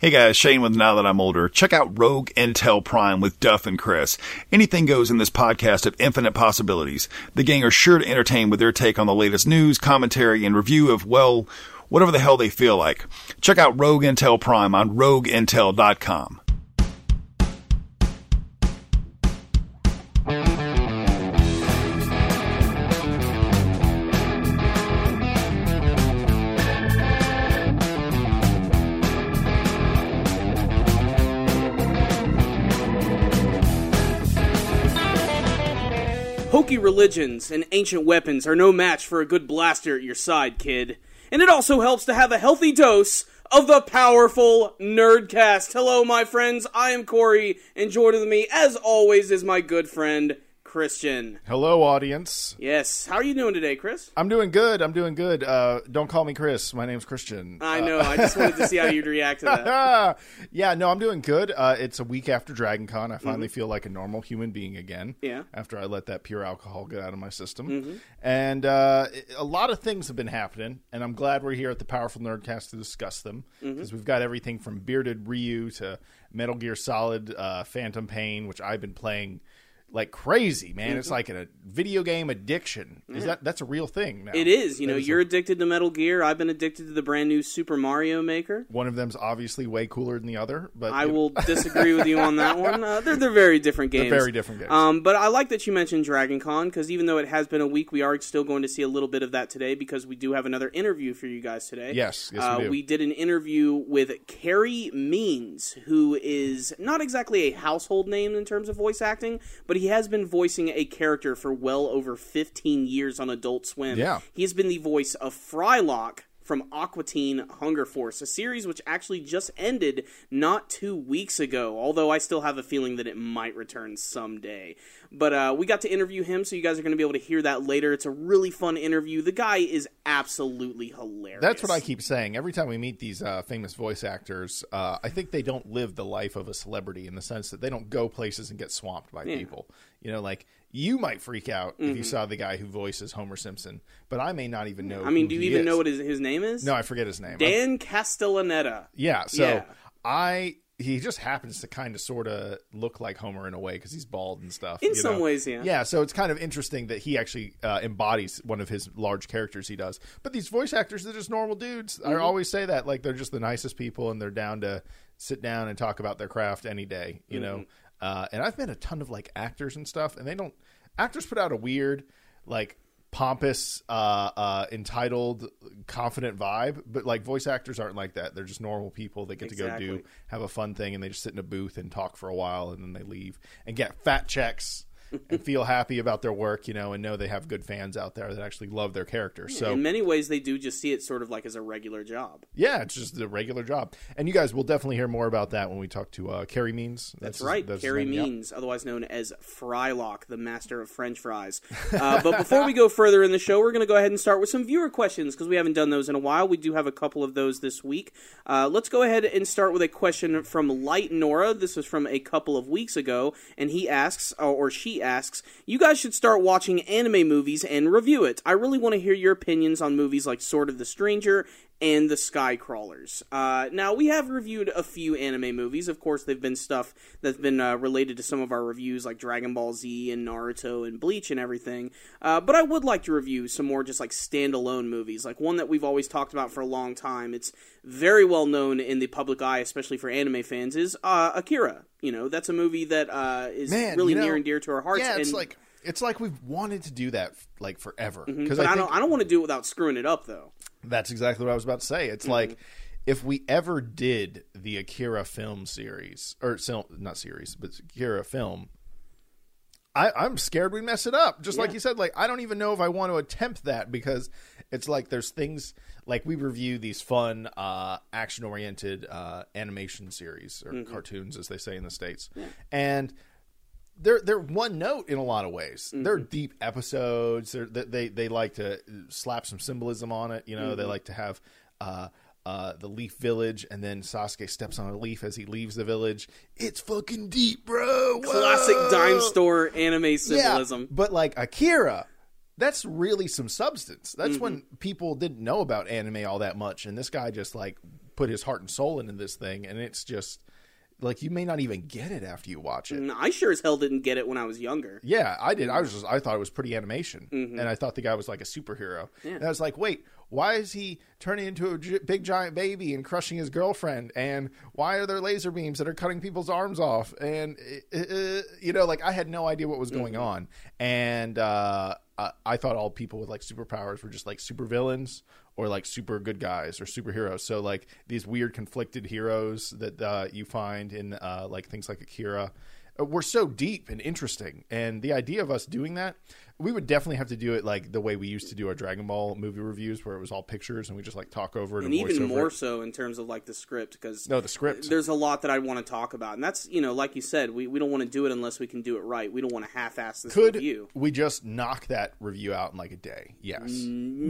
Hey guys, Shane with Now That I'm Older. Check out Rogue Intel Prime with Duff and Chris. Anything goes in this podcast of infinite possibilities. The gang are sure to entertain with their take on the latest news, commentary, and review of, well, whatever the hell they feel like. Check out Rogue Intel Prime on rogueintel.com. religions and ancient weapons are no match for a good blaster at your side, kid. And it also helps to have a healthy dose of the powerful Nerdcast. Hello, my friends. I am Corey, and joining me, as always, is my good friend, Christian. Hello, audience. Yes. How are you doing today, Chris? I'm doing good. I'm doing good. Uh, don't call me Chris. My name's Christian. I know. I just wanted to see how you'd react to that. Uh, yeah, no, I'm doing good. Uh, it's a week after Dragon Con. I finally feel like a normal human being again. Mm-hmm. Yeah. After I let that pure alcohol get out of my system. Mm-hmm. And uh, a lot of things have been happening, and I'm glad we're here at the Powerful Nerdcast to discuss them. Mm-hmm. Because we've got everything from Bearded Ryu to Metal Gear Solid uh, Phantom Pain, which I've been playing like crazy, man. Mm-hmm. It's like a video game addiction. Is that that's a real thing now? It is. You know, That is a- you're addicted to Metal Gear. I've been addicted to the brand new Super Mario Maker. One of them's obviously way cooler than the other, but I will disagree with you on that one. Uh, they're they're very different games. They're very different games. Um, but I like that you mentioned Dragon Con because even though it has been a week, we are still going to see a little bit of that today because we do have another interview for you guys today. Yes, yes, uh, we we did an interview with Carey Means, who is not exactly a household name in terms of voice acting, but he has been voicing a character for well over 15 years on Adult Swim. Yeah. He's been the voice of Frylock from Aqua Teen Hunger Force, a series which actually just ended not two weeks ago, although I still have a feeling that it might return someday. But uh, we got to interview him, so you guys are going to be able to hear that later. It's a really fun interview. The guy is absolutely hilarious. That's what I keep saying. Every time we meet these uh, famous voice actors, uh, I think they don't live the life of a celebrity in the sense that they don't go places and get swamped by people. You know, like you might freak out if Mm-hmm. you saw the guy who voices Homer Simpson, but I may not even know. I mean, do you even is. know what his, his name is? No, I forget his name. Dan Castellaneta. Yeah, so Yeah. I he just happens to kind of sort of look like Homer in a way because he's bald and stuff. In some know? ways, yeah. Yeah, so it's kind of interesting that he actually uh, embodies one of his large characters he does. But these voice actors, they're just normal dudes. Mm-hmm. I always say that, like they're just the nicest people, and they're down to sit down and talk about their craft any day. You know, Mm-hmm. Uh, and I've met a ton of like actors and stuff, and they don't. Actors put out a weird, like pompous, uh, uh, entitled, confident vibe, but like voice actors aren't like that. They're just normal people. They get to go do have a fun thing, and they just sit in a booth and talk for a while, and then they leave and get fat checks. and feel happy about their work, you know, and know they have good fans out there that actually love their character. So in many ways, they do just see it sort of like as a regular job. yeah, it's just a regular job. And you guys will definitely hear more about that when we talk to uh, Carey Means. That's, his- right. his Carey yeah. Means, otherwise known as Frylock, the master of French fries. Uh, but before we go further in the show, we're going to go ahead and start with some viewer questions because we haven't done those in a while. We do have a couple of those this week. Uh, let's go ahead and start with a question from Light Nora. This was from a couple of weeks ago, and he asks, or or asks, "You guys should start watching anime movies and review it. I really want to hear your opinions on movies like Sword of the Stranger." And the Skycrawlers. Uh, now we have reviewed a few anime movies. Of course, they've been stuff that's been uh, related to some of our reviews, like Dragon Ball Z and Naruto and Bleach and everything. Uh, but I would like to review some more just like standalone movies, like one that we've always talked about for a long time. It's very well known in the public eye, especially for anime fans. Is uh, Akira? You know, that's a movie that uh, is Man, really you know, near and dear to our hearts. Yeah, it's and, like it's like we've wanted to do that like forever. Because but I, I, don't. I don't want to do it without screwing it up, though. that's exactly what I was about to say. It's Mm-hmm. like if we ever did the Akira film series or not series, but Akira film. I, I'm scared we mess it up. Just like you said, like I don't even know if I want to attempt that because it's like there's things like we review these fun uh, action oriented uh, animation series or Mm-hmm. cartoons, as they say in the states, and they're they're one note in a lot of ways. They're deep episodes. They're, they they they like to slap some symbolism on it. You know, they like to have. Uh, uh, the Leaf Village, and then Sasuke steps on a leaf as he leaves the village. It's fucking deep, bro. Whoa! Classic dime store anime symbolism. Yeah, but like Akira, that's really some substance. That's when Mm-hmm. people didn't know about anime all that much, and this guy just like put his heart and soul into this thing, and it's just like you may not even get it after you watch it. I sure as hell didn't get it when I was younger. Yeah, I did. I was just I thought it was pretty animation, and I thought the guy was like a superhero. Yeah. And I was like, wait, why is he turning into a gi- big giant baby and crushing his girlfriend? And why are there laser beams that are cutting people's arms off? And uh, you know, like I had no idea what was going on, and uh, I, I thought all people with like superpowers were just like super villains or like super good guys or superheroes. So like these weird conflicted heroes that uh, you find in uh, like things like Akira were so deep and interesting. And the idea of us doing that, we would definitely have to do it like the way we used to do our Dragon Ball movie reviews, where it was all pictures and we just like talk over it and and, even more it. so in terms of like the script because No, the script. there's a lot that I want to talk about, and that's you know, like you said, we, we don't want to do it unless we can do it right. We don't want to half-ass this Could review. we just knock that review out in like a day? Yes. well,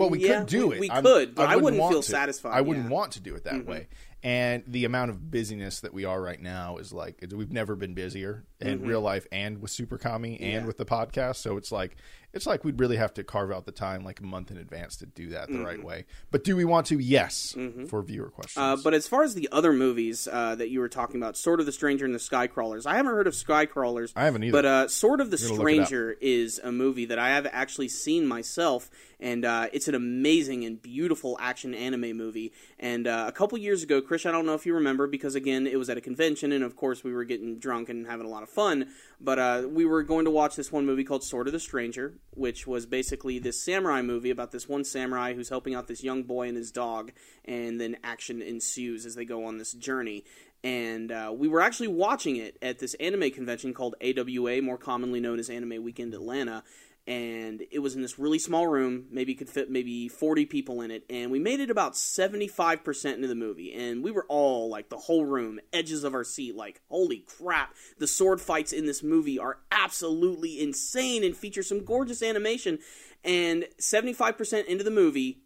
we Mm, yeah, could do we- it. we I'm- could, but I wouldn't wouldn't feel to. satisfied, I wouldn't yeah. Mm-hmm. want to do it that way. And the amount of busyness that we are right now is like we've never been busier in real life and with Super Kami and Mm-hmm. Yeah. with the podcast. So it's like it's like we'd really have to carve out the time like a month in advance to do that the right way. But do we want to? Yes, for viewer questions. Mm-hmm. Uh, but as far as the other movies uh, that you were talking about, Sword of the Stranger and the Skycrawlers, I haven't heard of Skycrawlers. I haven't either. But uh, Sword of the gonna look it up. Stranger is a movie that I have actually seen myself, and uh, it's an amazing and beautiful action anime movie. And uh, a couple years ago, Chris, I don't know if you remember, because again, it was at a convention, and of course, we were getting drunk and having a lot of fun. But uh, we were going to watch this one movie called Sword of the Stranger, which was basically this samurai movie about this one samurai who's helping out this young boy and his dog, and then action ensues as they go on this journey. And uh, we were actually watching it at this anime convention called AWA, more commonly known as Anime Weekend Atlanta. And it was in this really small room, maybe could fit maybe 40 people in it. And we made it about 75% into the movie. And we were all, like, the whole room, edges of our seat, like, holy crap. The sword fights in this movie are absolutely insane and feature some gorgeous animation. And 75% into the movie,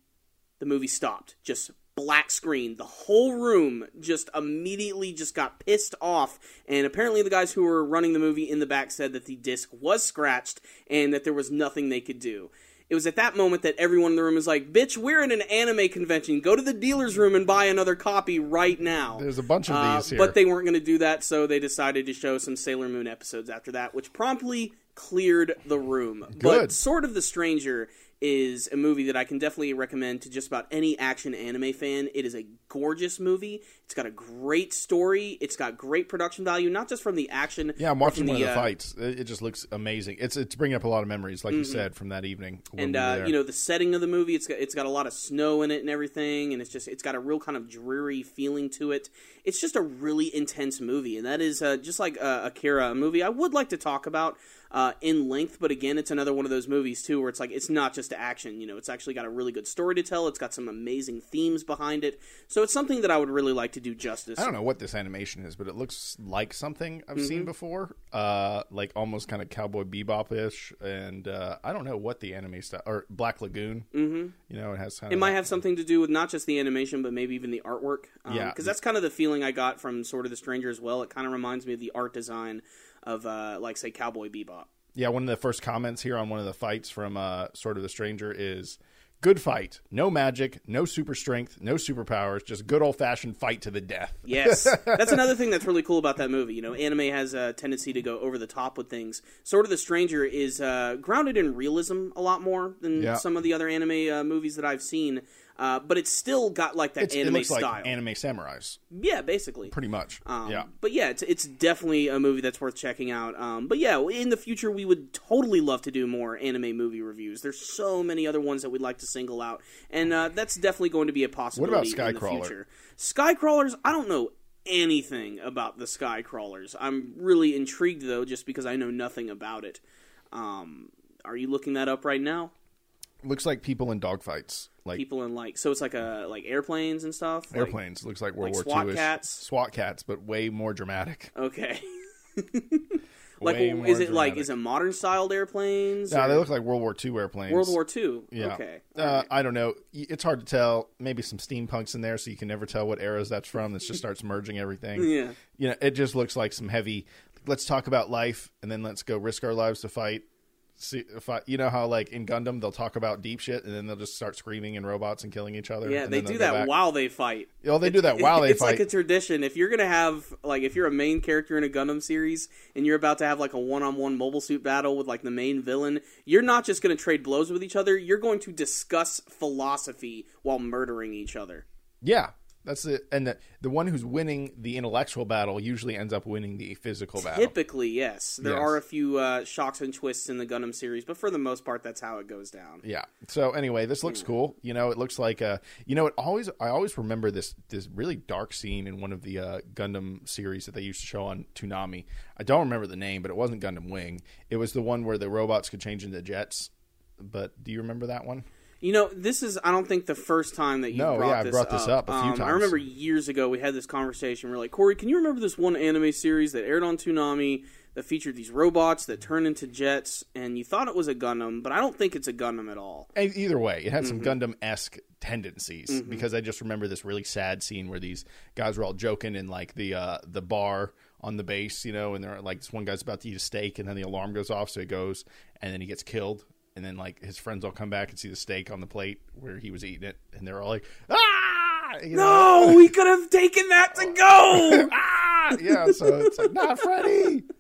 the movie stopped. Just black screen. The whole room just immediately just got pissed off. And apparently the guys who were running the movie in the back said that the disc was scratched and that there was nothing they could do. It was at that moment that everyone in the room was like, "Bitch, we're in an anime convention. Go to the dealer's room and buy another copy right now." There's a bunch of Uh, these here. But they weren't going to do that, so they decided to show some Sailor Moon episodes after that, which promptly cleared the room. But Sword of the Stranger is a movie that I can definitely recommend to just about any action anime fan. It is a gorgeous movie. It's got a great story. It's got great production value, not just from the action. yeah, I'm watching one the, of the uh, fights. It, just looks amazing. It's it's bringing up a lot of memories, like you said, from that evening. and we uh, you know the setting of the movie it's got it's got a lot of snow in it and everything and it's just it's got a real kind of dreary feeling to it it's just a really intense movie and that is uh, just like uh, akira a movie i would like to talk about uh, in length but again it's another one of those movies too where it's like it's not just action you know it's actually got a really good story to tell it's got some amazing themes behind it so it's something that i would really like to do justice I don't know what this animation is, but it looks like something I've Mm-hmm. seen before, uh, like almost kind of Cowboy Bebop ish, and uh, I don't know what the anime style or Black Lagoon. Mm-hmm. You know, it has kind It of might have something to do with not just the animation, but maybe even the artwork. Um, Yeah. because that's kind of the feeling I got from Sword of the Stranger as well. It kind of reminds me of the art design of, uh, like, say, Cowboy Bebop. Yeah, one of the first comments here on one of the fights from uh, Sword of the Stranger is good fight. No magic, no super strength, no superpowers, just good old fashioned fight to the death. Yes, that's another thing that's really cool about that movie. You know, anime has a tendency to go over the top with things. Sword of the Stranger is uh, grounded in realism a lot more than Yeah. some of the other anime uh, movies that I've seen. Uh, but it's still got like that It's, it anime looks style. like anime samurais, yeah, basically. pretty much. Um, yeah. But yeah, it's, it's definitely a movie that's worth checking out. Um, but yeah, in the future, we would totally love to do more anime movie reviews. There's so many other ones that we'd like to single out, and uh, that's definitely going to be a possibility in the Skycrawler? future. Skycrawlers, I don't know anything about the Skycrawlers. I'm really intrigued though, just because I know nothing about it. Um, are you looking that up right now? Looks like people in dogfights, like People in like so it's like a like airplanes and stuff. Like- airplanes. Looks like World like War SWAT II. cats? SWAT cats, but way more dramatic. okay. like is more it like is it modern styled airplanes? No, they look like World War II airplanes. World War II. Yeah. Okay. Uh, Alright. I don't know. It's hard to tell. Maybe some steampunks in there, so you can never tell what eras that's from. This just starts merging everything. Yeah. You know, it just looks like some heavy. Let's talk about life, and then let's go risk our lives to fight see if I, you know how like in Gundam they'll talk about deep shit and then they'll just start screaming in robots and killing each other. Yeah, they do that back. while they fight. Oh, they do that while they it's fight. like a tradition. If you're gonna have like if you're a main character in a Gundam series and you're about to have like a one-on-one mobile suit battle with like the main villain, you're not just gonna trade blows with each other. You're going to discuss philosophy while murdering each other. yeah, that's it. And the the one who's winning the intellectual battle usually ends up winning the physical battle. Typically, yes. There Yes. are a few uh, shocks and twists in the Gundam series, but for the most part, that's how it goes down. Yeah. So anyway, this looks cool. You know, it looks like uh you know, it always I always remember this this really dark scene in one of the uh Gundam series that they used to show on Toonami. I don't remember the name, but it wasn't Gundam Wing. It was the one where the robots could change into jets. But do you remember that one? You know, this is I don't think the first time that you No, brought yeah, I this brought this up a few Um, I remember years ago we had this conversation. We are like, Corey, can you remember this one anime series that aired on Toonami that featured these robots that turned into jets? And you thought it was a Gundam, but I don't think it's a Gundam at all. E- Either way, it had some Mm-hmm. Gundam esque tendencies because I just remember this really sad scene where these guys were all joking in like the uh, the bar on the base, you know, and they're like this one guy's about to eat a steak and then the alarm goes off, so he goes and then he gets killed. And then like his friends all come back and see the steak on the plate where he was eating it, and they're all like, "Ah!" You know? No, we could have taken that to go. ah! Yeah, so it's like, not Freddy.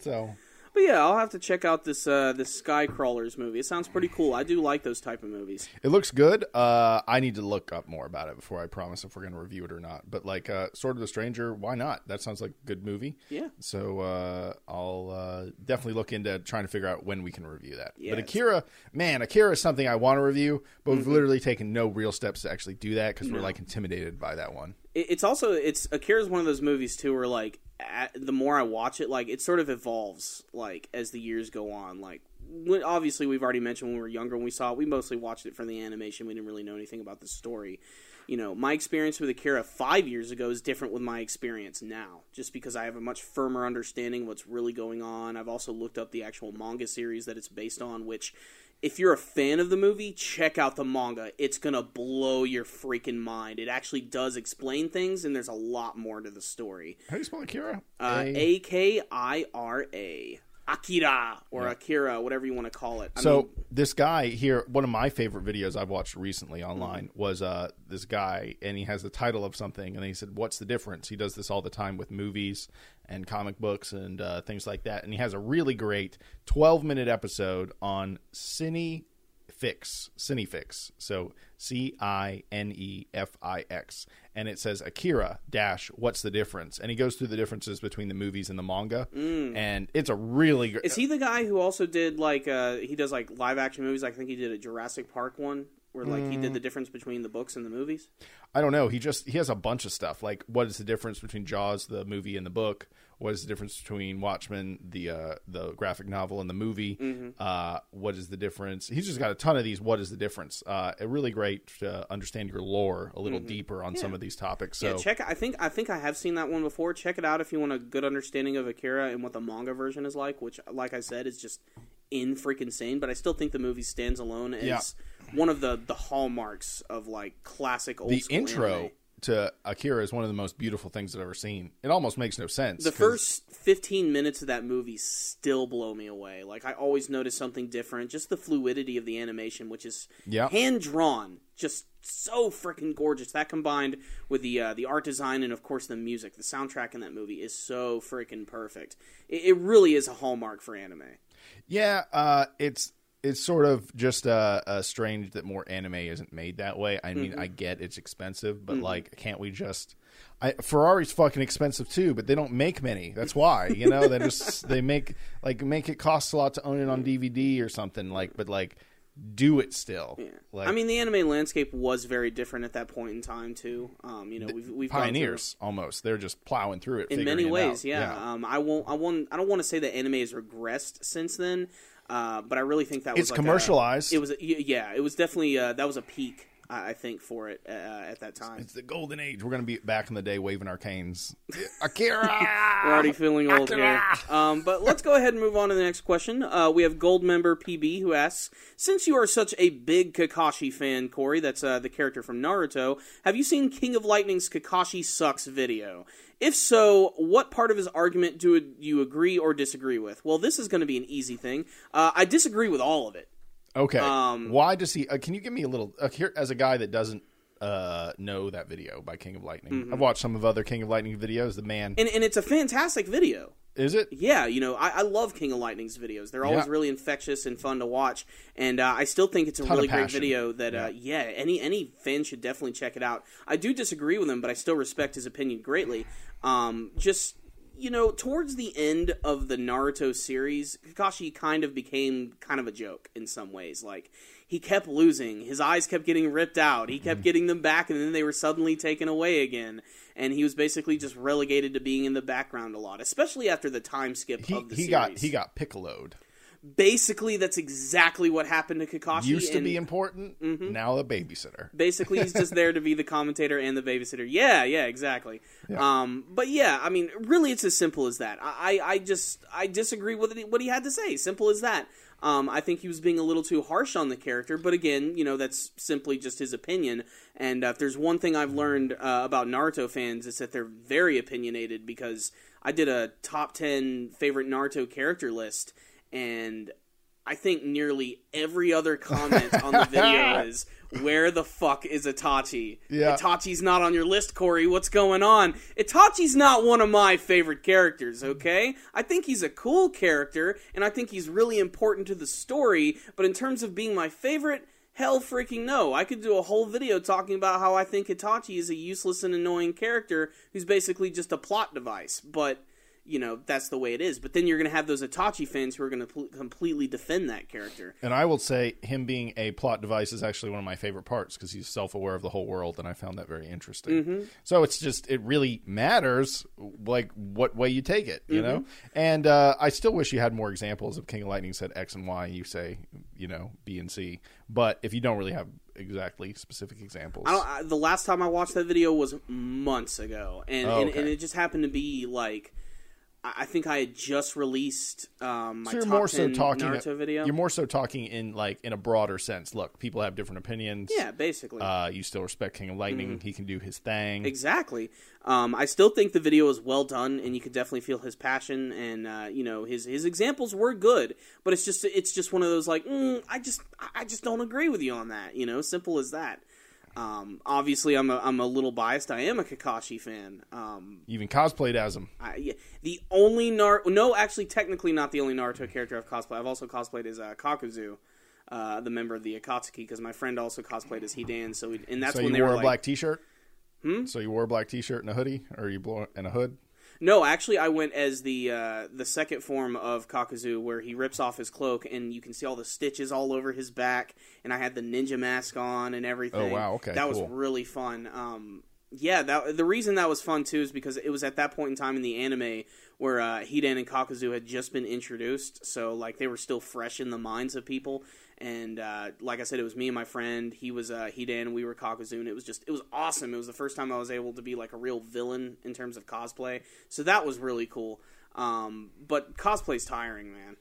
So but yeah, I'll have to check out this uh, this Skycrawlers movie. It sounds pretty cool. I do like those type of movies. It looks good. Uh, I need to look up more about it before I promise if we're going to review it or not. But like uh, Sword of the Stranger, why not? That sounds like a good movie. Yeah. So uh, I'll uh, definitely look into trying to figure out when we can review that. Yeah, but Akira, man, Akira is something I want to review, but we've literally taken no real steps to actually do that because we're like intimidated by that one. It- it's also it's Akira is one of those movies too where like at, the more I watch it, like it sort of evolves like as the years go on. Like when, obviously we've already mentioned when we were younger when we saw it, we mostly watched it for the animation. We didn't really know anything about the story. You know, my experience with Akira five years ago is different with my experience now, just because I have a much firmer understanding what's really going on. I've also looked up the actual manga series that it's based on, which if you're a fan of the movie, check out the manga. It's gonna blow your freaking mind. It actually does explain things, and there's a lot more to the story. How do you spell Akira? Uh, A- A K I R A, Akira or Akira, whatever you want to call it. I So mean, this guy here, one of my favorite videos I've watched recently Mm-hmm. online was uh, this guy, and he has the title of something, and he said, "What's the difference?" He does this all the time with movies and comic books and uh, things like that, and he has a really great twelve-minute episode on Cine Fix, Cinefix. So C I N E F I X, and it says Akira dash. What's the difference? And he goes through the differences between the movies and the manga, and it's a really great. Mm. is he the guy who also did like uh, he does like live action movies? I think he did a Jurassic Park one where like he Mm. did the difference between the books and the movies. I don't know. He just he has a bunch of stuff. Like, what is the difference between Jaws, the movie, and the book? What is the difference between Watchmen, the uh, the graphic novel, and the movie? Mm-hmm. Uh, what is the difference? He's just got a ton of these. What is the difference? Uh, a really great to understand your lore a little deeper on some of these topics. So Mm-hmm. Yeah, check. I think I think I have seen that one before. Check it out if you want a good understanding of Akira and what the manga version is like. Which, like I said, is just in freaking sane. But I still think the movie stands alone as Yeah. one of the the hallmarks of like classic old the school intro anime. To Akira is one of the most beautiful things I've ever seen. It almost makes no sense. The first 15 minutes of that movie still blow me away. Like I always notice something different. Just the fluidity of the animation, which is Yeah. hand drawn, just so freaking gorgeous. That combined with the uh, the art design and of course the music, the soundtrack in that movie is so freaking perfect. It, it really is a hallmark for anime. Yeah, uh, it's it's sort of just uh, uh, strange that more anime isn't made that way. I mean, I get it's expensive, but like, can't we just? I, Ferrari's fucking expensive too, but they don't make many. That's why, you know, they just they make like make it cost a lot to own it on DVD or something. Like, but like, do it still. Like, I mean, the anime landscape was very different at that point in time too. Um, you know, we've we've pioneers almost. They're just plowing through it in many it ways. out. Yeah. Um, I won't. I won't. I don't want to say that anime has regressed since then. Uh, but I really think that was It's like a- commercialized. it was. A, y- yeah. It was definitely. Uh, that was a peak. I I think for it uh, at that time. It's the golden age. We're gonna be back in the day waving our canes. Akira. We're already feeling old here. Um, but let's go ahead and move on to the next question. Uh, we have Gold Member PB who asks Since you are such a big Kakashi fan, Corey, that's uh, the character from Naruto, have you seen King of Lightning's Kakashi Sucks video? If so, what part of his argument do you agree or disagree with? Well, this is going to be an easy thing. Uh, I disagree with all of it. Okay. Um, Why does he? Uh, can you give me a little uh, here as a guy that doesn't uh, know that video by King of Lightning? Mm-hmm. I've watched some of other King of Lightning videos. The man And, and it's a fantastic video. is it? Yeah, you know, I, I love King of Lightning's videos. They're always Yeah. really infectious and fun to watch, and uh, I still think it's a Ton really great video. That uh, yeah, any any fan should definitely check it out. I do disagree with him, but I still respect his opinion greatly. Um, just you know, towards the end of the Naruto series, Kakashi kind of became kind of a joke in some ways. Like he kept losing, his eyes kept getting ripped out, he Mm-hmm. kept getting them back, and then they were suddenly taken away again. And he was basically just relegated to being in the background a lot, especially after the time skip He of the he series. got he got piccoloed. basically that's exactly what happened to Kakashi. Used to and be important. Mm-hmm. Now a babysitter. basically he's just there to be the commentator and the babysitter. Yeah, yeah, exactly. Um, but yeah, I mean, really, it's as simple as that. I, I I just I disagree with what he had to say. Simple as that. Um, I think he was being a little too harsh on the character, but again, you know, that's simply just his opinion. And uh, if there's one thing I've learned uh, about Naruto fans, it's that they're very opinionated. Because I did a top ten favorite Naruto character list, and I think nearly every other comment on the video is where the fuck is Itachi? Yeah. Itachi's not on your list, Corey. What's going on? Itachi's not one of my favorite characters, okay? I think he's a cool character and I think he's really important to the story, but in terms of being my favorite, hell freaking no. I could do a whole video talking about how I think Itachi is a useless and annoying character who's basically just a plot device, but you know that's the way it is. But then you're going to have those Itachi fans who are going to pl- completely defend that character. And I will say, him being a plot device is actually one of my favorite parts because he's self aware of the whole world, and I found that very interesting. Mm-hmm. So it's just, it really matters, like, what way you take it, Mm-hmm. you know? And uh, I still wish you had more examples of King of Lightning said X and Y, you say, you know, B and C. But if you don't really have exactly specific examples. I don't, I, the last time I watched that video was months ago, and, Oh, and, and it just happened to be like I think I had just released um, my So you're top more so 10 talking. Naruto video. You're more so talking in like in a broader sense. Look, people have different opinions. yeah, basically. Uh, you still respect King of Lightning. Mm-hmm. He can do his thing. Exactly. Um, I still think the video is well done, and you could definitely feel his passion, and uh, you know his his examples were good. But it's just it's just one of those like mm, I just I just don't agree with you on that. You know, simple as that. Um, obviously, I'm a I'm a little biased. I am a Kakashi fan. Um, You even cosplayed as him. I, yeah, the only Nar no, actually, technically not the only Naruto character I've cosplayed. I've also cosplayed as uh, Kakuzu, uh, the member of the Akatsuki, because my friend also cosplayed as Hidan. So we, and that's So when you they wore were a like, black T-shirt. Hmm? So you wore a black T-shirt and a hoodie, or you blow and a hood. No, actually, I went as the uh, the second form of Kakuzu, where he rips off his cloak and you can see all the stitches all over his back, and I had the ninja mask on and everything. Oh, wow, okay, that was really fun. Um, yeah, that the reason that was fun too is because it was at that point in time in the anime where uh, Hidan and Kakuzu had just been introduced, so like they were still fresh in the minds of people. And uh, like I said, it was me and my friend. He was uh, Hidan, we were Kakuzu, it was just it was awesome. It was the first time I was able to be like a real villain in terms of cosplay, so that was really cool. Um, but cosplay's tiring, man.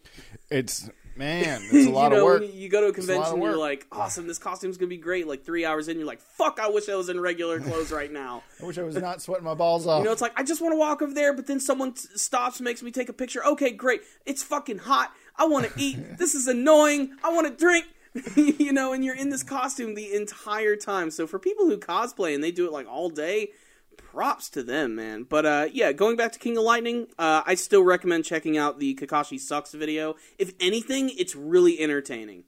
It's man, it's a lot you know, of work. you go to a a lot of convention, you're like, awesome, this costume's gonna be great. Like three hours in, you're like, fuck, I wish I was in regular clothes right now. I wish I was not sweating my balls off. You know, it's like I just want to walk over there, but then someone t- stops, makes me take a picture. Okay, great. It's fucking hot. I want to eat. This is annoying. I want to drink. you know, and you're in this costume the entire time. So for people who cosplay and they do it like all day, props to them, man. But uh, yeah, going back to King of Lightning, uh, I still recommend checking out the Kakashi sucks video. If anything, it's really entertaining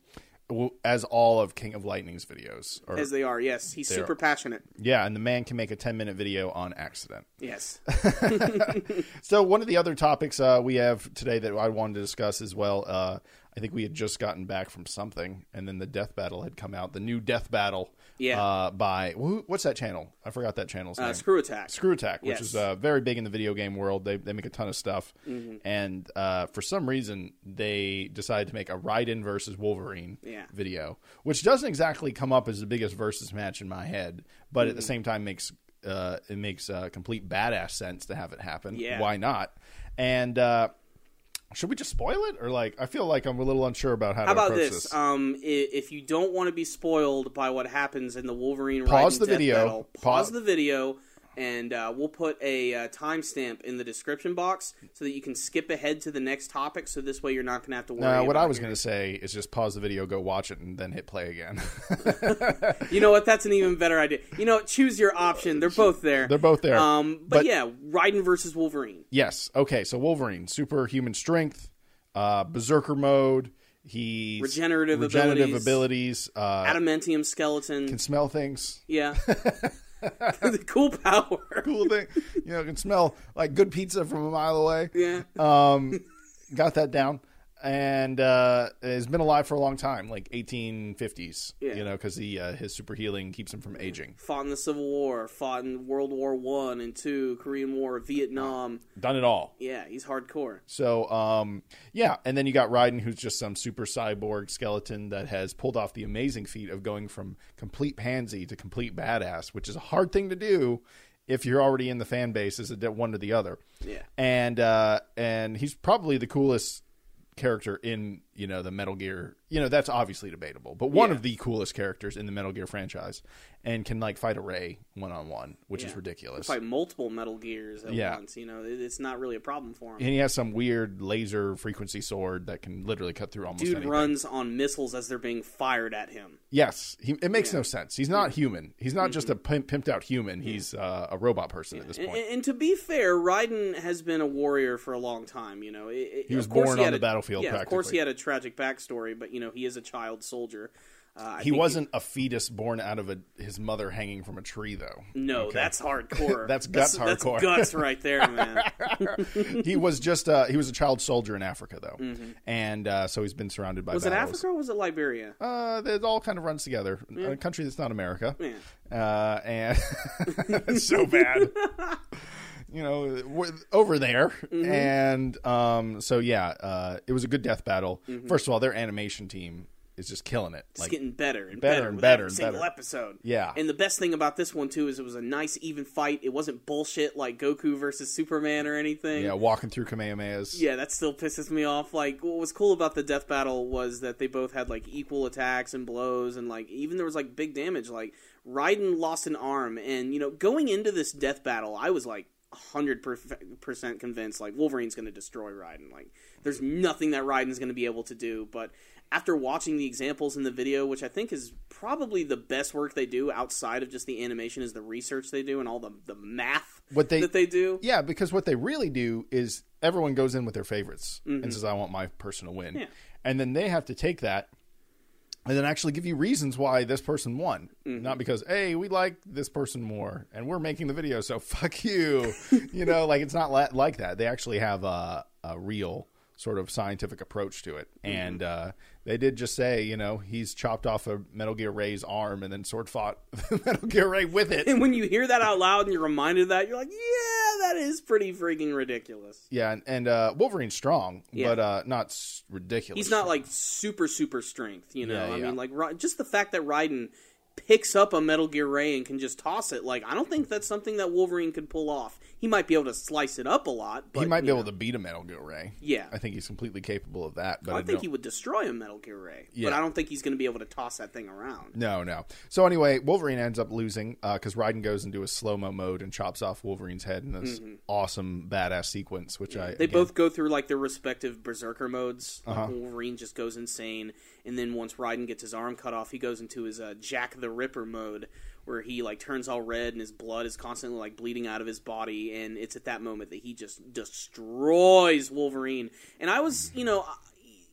as all of King of Lightning's videos are. as they are. Yes, he's super are. passionate. yeah, and the man can make a ten-minute video on accident. Yes. So one of the other topics uh, we have today that I wanted to discuss as well. Uh, I think we had just gotten back from something, and then the Death Battle had come out. The new Death Battle, Yeah. uh, by who, what's that channel? I forgot that channel's Uh, name. screw attack. Screw Attack, which Yes. is uh, very big in the video game world. They they make a ton of stuff, Mm-hmm. and uh, for some reason they decided to make a Raiden versus Wolverine Yeah. video, which doesn't exactly come up as the biggest versus match in my head, but Mm-hmm. at the same time makes uh, it makes uh, complete badass sense to have it happen. Yeah. Why not? And uh, should we just spoil it, or like I feel like I'm a little unsure about how, How to about approach this? this. Um, if you don't want to be spoiled by what happens in the Wolverine, Pause the video. pause Pa- the video, and uh, we'll put a uh, timestamp in the description box so that you can skip ahead to the next topic. So this way you're not going to have to worry. No, what about I was going to say is just pause the video, go watch it, and then hit play again. You know what? That's an even better idea. You know, choose your option. They're both there. They're both there. Um, but, But- yeah, Raiden versus Wolverine. yes. Okay. So Wolverine, superhuman strength, uh, berserker mode. He Regenerative regenerative abilities. abilities. uh, Adamantium skeleton. can smell things. yeah. the cool power. Cool thing. You know, can smell like good pizza from a mile away. Yeah. Um, got that down. And uh, has been alive for a long time, like 1850s. Yeah. You know, because he uh, his super healing keeps him from aging. fought in the Civil War, fought in World War One and Two, Korean War, Vietnam. Done it all. Yeah, he's hardcore. So, um, yeah, and then you got Raiden, who's just some super cyborg skeleton that has pulled off the amazing feat of going from complete pansy to complete badass, which is a hard thing to do if you're already in the fan base as a one to the other. Yeah. and uh, and he's probably the coolest character in you know the Metal Gear. You know that's obviously debatable, but one Yeah. of the coolest characters in the Metal Gear franchise, and can like fight a Ray one on one, which is Yeah. ridiculous. Fight multiple Metal Gears at Yeah. once. You know, it- it's not really a problem for him. and he has some weird laser frequency sword that can literally cut through almost Dude anything. runs on missiles as they're being fired at him. Yes, he, it makes no sense. He's not human. He's not just a pimp, pimped out human. He's uh, a robot person at this And, point. and to be fair, Raiden has been a warrior for a long time. You know, It- it- He was born he on the a- battlefield, Yeah, of course he had a tragic backstory, but you know, he is a child soldier. Uh, he wasn't a fetus born out of a, his mother hanging from a tree, though. No, Okay. that's hardcore. That's guts that's, hardcore. guts right there, man. he was just uh, he was a child soldier in Africa, though, and uh, so he's been surrounded by Mm-hmm. Was it. Africa or was it Liberia? Uh, it all kind of runs together. A country that's not America. Yeah. Uh, and it's so bad. you know, over there. Mm-hmm. And um, so, yeah, uh, it was a good death battle. Mm-hmm. First of all, their animation team is just killing it. It's Like, getting better and better better, and better every and single better. episode. Yeah. And the best thing about this one too is it was a nice even fight. It wasn't bullshit like Goku versus Superman or anything. yeah, walking through Kamehamehas. Yeah, that still pisses me off. Like, what was cool about the death battle was that they both had like equal attacks and blows, and like even there was like big damage. Like Raiden lost an arm, and you know, going into this death battle, I was like hundred percent convinced like Wolverine's going to destroy Raiden. Like, there's nothing that Raiden's going to be able to do. But after watching the examples in the video, which I think is probably the best work they do outside of just the animation, is the research they do and all the the math What they- that they do. Yeah, because what they really do is everyone goes in with their favorites and says, I want my person to win. Mm-hmm. Yeah. And then they have to take that and then actually give you reasons why this person won. Mm-hmm. Not because, hey, we like this person more and we're making the video, so fuck you. you know, like it's not la- like that. They actually have a, a real sort of scientific approach to it. Mm-hmm. And uh, they did just say, you know, he's chopped off a Metal Gear Ray's arm and then sword fought Metal Gear Ray with it. And when you hear that out loud and you're reminded of that, you're like, yeah, that is pretty freaking ridiculous. Yeah, and, and uh, Wolverine's strong, Yeah. but uh, not s- ridiculous. He's not like super, super strength, you know? Yeah, I yeah. mean, like, just the fact that Raiden picks up a Metal Gear Ray and can just toss it, like, I don't think that's something that Wolverine could pull off. He might be able to slice it up a lot, but he might be you able to beat a Metal Gear Ray. Yeah. I think he's completely capable of that. But I I, think he would destroy a Metal Gear Ray, but I don't think he's going to be able to toss that thing around. No, no. So anyway, Wolverine ends up losing because Raiden goes into a slow mo mode and chops off Wolverine's head in this awesome badass sequence, which I Mm-hmm. They again- both go through like their respective berserker modes. Like Uh-huh. Wolverine just goes insane, and then once Raiden gets his arm cut off, he goes into his uh, Jack the Ripper mode, where he like turns all red and his blood is constantly like bleeding out of his body. And it's at that moment that he just destroys Wolverine. And I was, you know.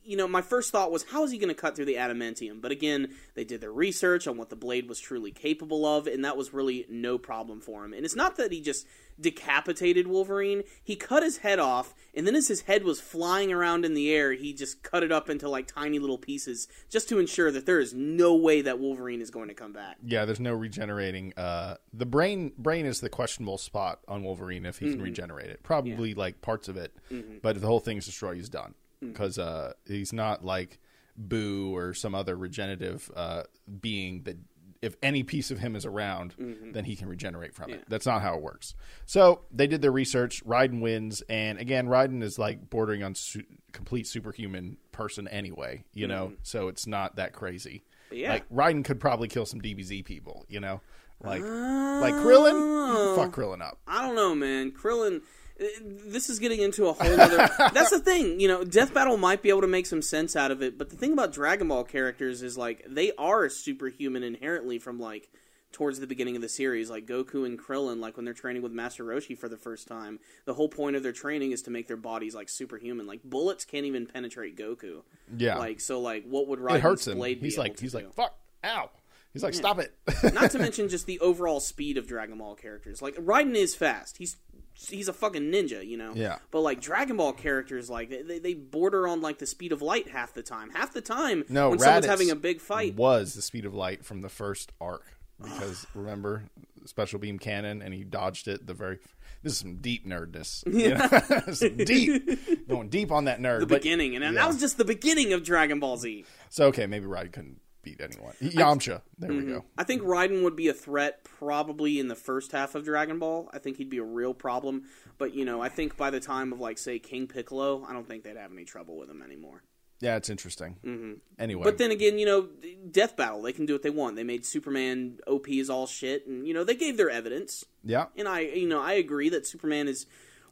You know, my first thought was, how is he going to cut through the adamantium? But again, they did their research on what the blade was truly capable of, and that was really no problem for him. And it's not that he just decapitated Wolverine. He cut his head off, and then as his head was flying around in the air, he just cut it up into like tiny little pieces just to ensure that there is no way that Wolverine is going to come back. yeah, there's no regenerating. Uh, the brain brain is the questionable spot on Wolverine if he Mm-hmm. can regenerate it. Probably like parts of it, but if the whole thing's destroyed, he's done Mm-hmm. Because uh, he's not like Boo or some other regenerative uh, being that. If any piece of him is around, Mm-hmm. then he can regenerate from it. That's not how it works. So they did their research. Raiden wins, and again, Raiden is like bordering on su- complete superhuman person anyway. You know, so it's not that crazy. Mm-hmm. yeah. Like Raiden could probably kill some DBZ people, you know. Like like Krillin, Oh. fuck Krillin up. I don't know, man. Krillin. This is getting into a whole other. that's the thing, you know. Death Battle might be able to make some sense out of it, but the thing about Dragon Ball characters is like they are superhuman inherently from like towards the beginning of the series, like Goku and Krillin, like when they're training with Master Roshi for the first time. The whole point of their training is to make their bodies like superhuman. Like bullets can't even penetrate Goku. Yeah. Like so, like what would it hurts him. blade He's like he's do? like fuck, ow. He's like stop it. Not to mention just the overall speed of Dragon Ball characters. Like Raiden is fast. He's he's a fucking ninja, you know. Yeah. But like Dragon Ball characters, like they, they border on like the speed of light half the time. Half the time, no, when someone's having a big fight, was the speed of light from the first arc because remember special beam cannon and he dodged it the very this is some deep nerdness yeah some deep going deep on that nerd the but- beginning, and yeah. that was just the beginning of Dragon Ball Z. so okay maybe Ride couldn't beat anyone Yamcha there we go I think Raiden would be a threat probably in the first half of Dragon Ball. I think he'd be a real problem. But you know, I think by the time of like say King Piccolo, I don't think they'd have any trouble with him anymore. yeah it's interesting mm-hmm. anyway But then again, you know, Death Battle, they can do what they want. They made Superman OP is all shit, and you know they gave their evidence. yeah And I, you know, I agree that Superman is,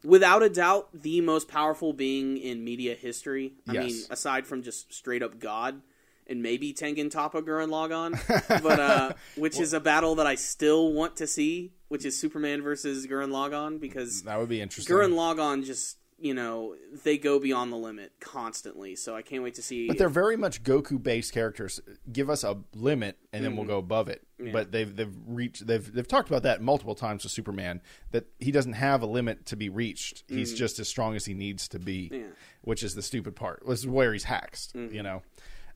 without a doubt, the most powerful being in media history. I Yes. mean, aside from just straight up God and maybe Tengen Toppa Gurren Lagann, but uh, which is a battle that I still want to see, which is Superman versus Gurren Lagann because that would be interesting Gurren Lagann just. You know, they go beyond the limit constantly, so I can't wait to see. But they're very much Goku based characters. Give us a limit, and then Mm-hmm. we'll go above it. But they've they've reached they've they've talked about that multiple times with Superman that he doesn't have a limit to be reached. He's just as strong as he needs to be, Mm-hmm. Yeah. Mm-hmm. which is the stupid part. This is where he's hacked, you know.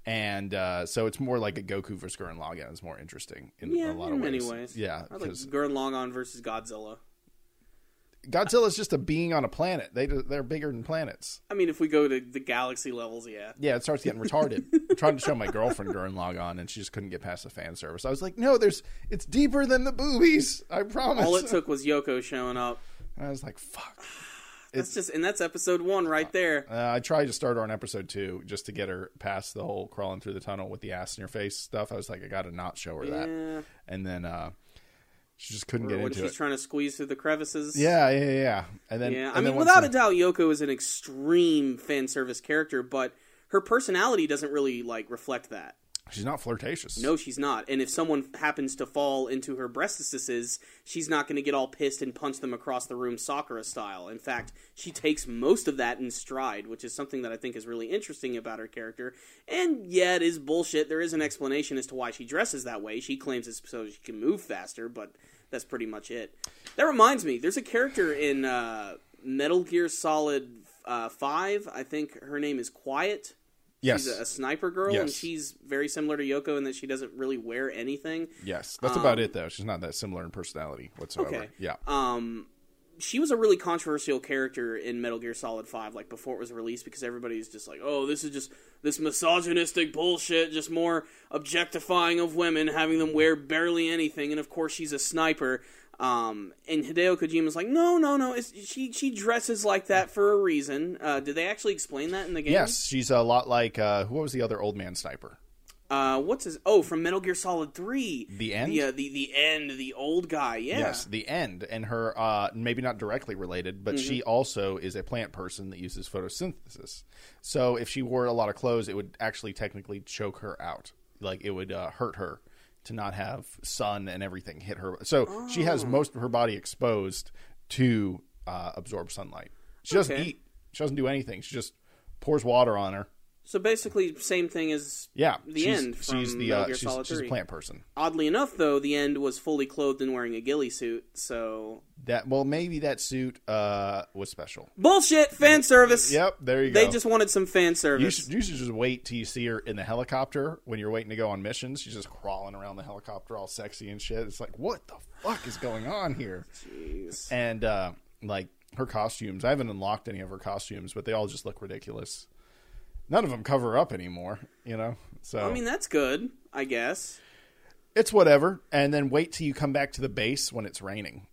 And uh, so it's more like a Goku versus Gurren Lagann is more interesting in yeah, a lot in of many ways. ways. Yeah, I like Gurren Lagann versus Godzilla. Godzilla's just a being on a planet. They they're bigger than planets. I mean, if we go to the galaxy levels, yeah. Yeah, it starts getting retarded. I'm trying to show my girlfriend Gurren Lagann, and she just couldn't get past the fan service. I was like, "No, there's it's deeper than the boobies. I promise." All it took was Yoko showing up. And I was like, "Fuck." That's just, and that's episode one right there. Uh, I tried to start her on episode two just to get her past the whole crawling through the tunnel with the ass in her face stuff. I was like, I got to not show her that, and then uh, she just couldn't Or get when into she's it. trying to squeeze through the crevices. yeah, yeah, yeah. And then, Yeah. and I mean, without the- a doubt, Yoko is an extreme fan service character, but her personality doesn't really like reflect that. She's not flirtatious. No, she's not. And if someone happens to fall into her breastises, she's not going to get all pissed and punch them across the room Sakura style. In fact, she takes most of that in stride, which is something that I think is really interesting about her character. And yeah, it is bullshit. There is an explanation as to why she dresses that way. She claims it's so she can move faster, but that's pretty much it. That reminds me, there's a character in uh, Metal Gear Solid uh, 5. I think her name is Quiet. Yes, She's a, a sniper girl, and she's very similar to Yoko in that she doesn't really wear anything. yes, that's about it though. She's not that similar in personality whatsoever. Um, Okay. Yeah, Um, she was a really controversial character in Metal Gear Solid Five, like before it was released, because everybody's just like, "Oh, this is just this misogynistic bullshit, just more objectifying of women, having them wear barely anything." And of course, she's a sniper. Um, and Hideo Kojima's like, "No, no, no. She she dresses like that for a reason." Uh, did they actually explain that in the game? yes, she's a lot like uh, who was the other old man sniper? Uh, what's his? Oh, from Metal Gear Solid Three. The end? The uh, the the end. The old guy. Yeah. Yes, the end, and her uh, maybe not directly related, but she Mm-hmm. also is a plant person that uses photosynthesis. So if she wore a lot of clothes, it would actually technically choke her out. Like it would uh, hurt her to not have sun and everything hit her. So she has Oh. most of her body exposed to uh, absorb sunlight. She doesn't Okay. eat. She doesn't do anything. She just pours water on her. So basically, same thing as Yeah, The she's, end from she's the uh, she's, she's a plant person. Oddly enough, though, the end was fully clothed and wearing a ghillie suit. So That well, maybe that suit uh, was special. bullshit fan service. Yep, there you go. They just wanted some fan You service. should, you should just wait till you see her in the helicopter when you're waiting to go on missions. She's just crawling around the helicopter all sexy and shit. It's like, what the fuck is going on here? Jeez. And uh, like her costumes, I haven't unlocked any of her costumes, but they all just look ridiculous. None of them cover up anymore, you know. So I mean, that's good, I guess. it's whatever. And then wait till you come back to the base when it's raining.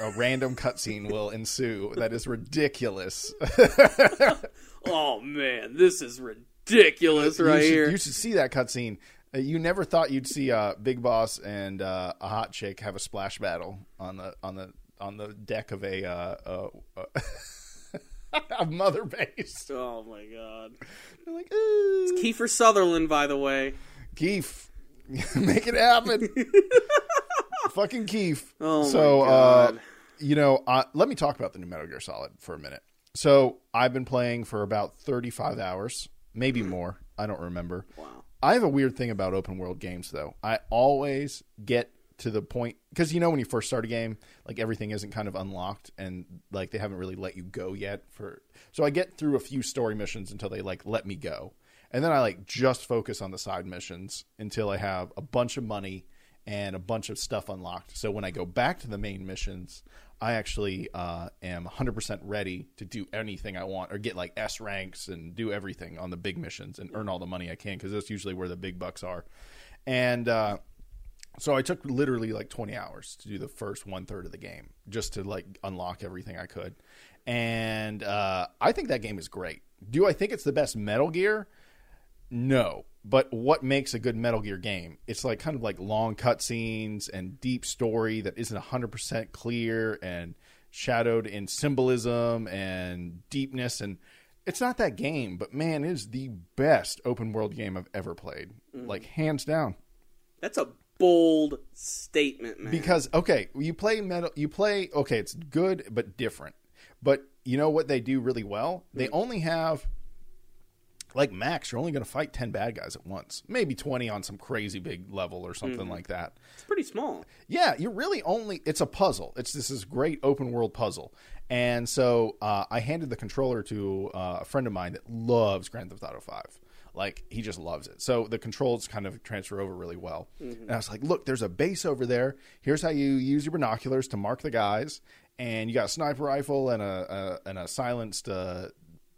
A random cutscene will ensue. That is ridiculous. Oh man, this is ridiculous right you should, here. You should see that cutscene. Uh, You never thought you'd see uh, Big Boss and uh, a hot chick have a splash battle on the on the on the deck of a uh, uh, uh, a mother base. Oh my god. They're like, "Ooh, Kiefer Sutherland, by the way. Keef, make it happen. Fucking Keef. Oh my so, God. Uh, you know, uh, let me talk about the new Metal Gear Solid for a minute. So, I've been playing for about 35 hours, maybe more. I don't remember. Wow. I have a weird thing about open world games, though. I always get to the point because you know when you first start a game, like everything isn't kind of unlocked and like they haven't really let you go yet. For so I get through a few story missions until they like let me go, and then I like just focus on the side missions until I have a bunch of money and a bunch of stuff unlocked. So when I go back to the main missions, I actually uh, am 100% ready to do anything I want or get like S ranks and do everything on the big missions and earn all the money I can because that's usually where the big bucks are. And uh, so I took literally like 20 hours to do the first one third of the game just to like unlock everything I could. And uh, I think that game is great. Do I think it's the best Metal Gear? No. But what makes a good Metal Gear game? It's like kind of like long cutscenes and deep story that isn't 100% clear and shadowed in symbolism and deepness. And it's not that game, but man, it is the best open world game I've ever played. Like, hands down. That's a bold statement, man. Because okay, you play metal. You play okay. It's good but different. But you know what they do really well? They only have like max. You're only going to fight ten bad guys at once, maybe twenty on some crazy big level or something like that. it's pretty small. Yeah, you're really only. It's a puzzle. It's this is great open world puzzle. And so uh, I handed the controller to uh, a friend of mine that loves Grand Theft Auto Five. Like he just loves it. So the controls kind of transfer over really well. And I was like, "Look, there's a base over there. Here's how you use your binoculars to mark the guys, and you got a sniper rifle and a, a and a silenced uh,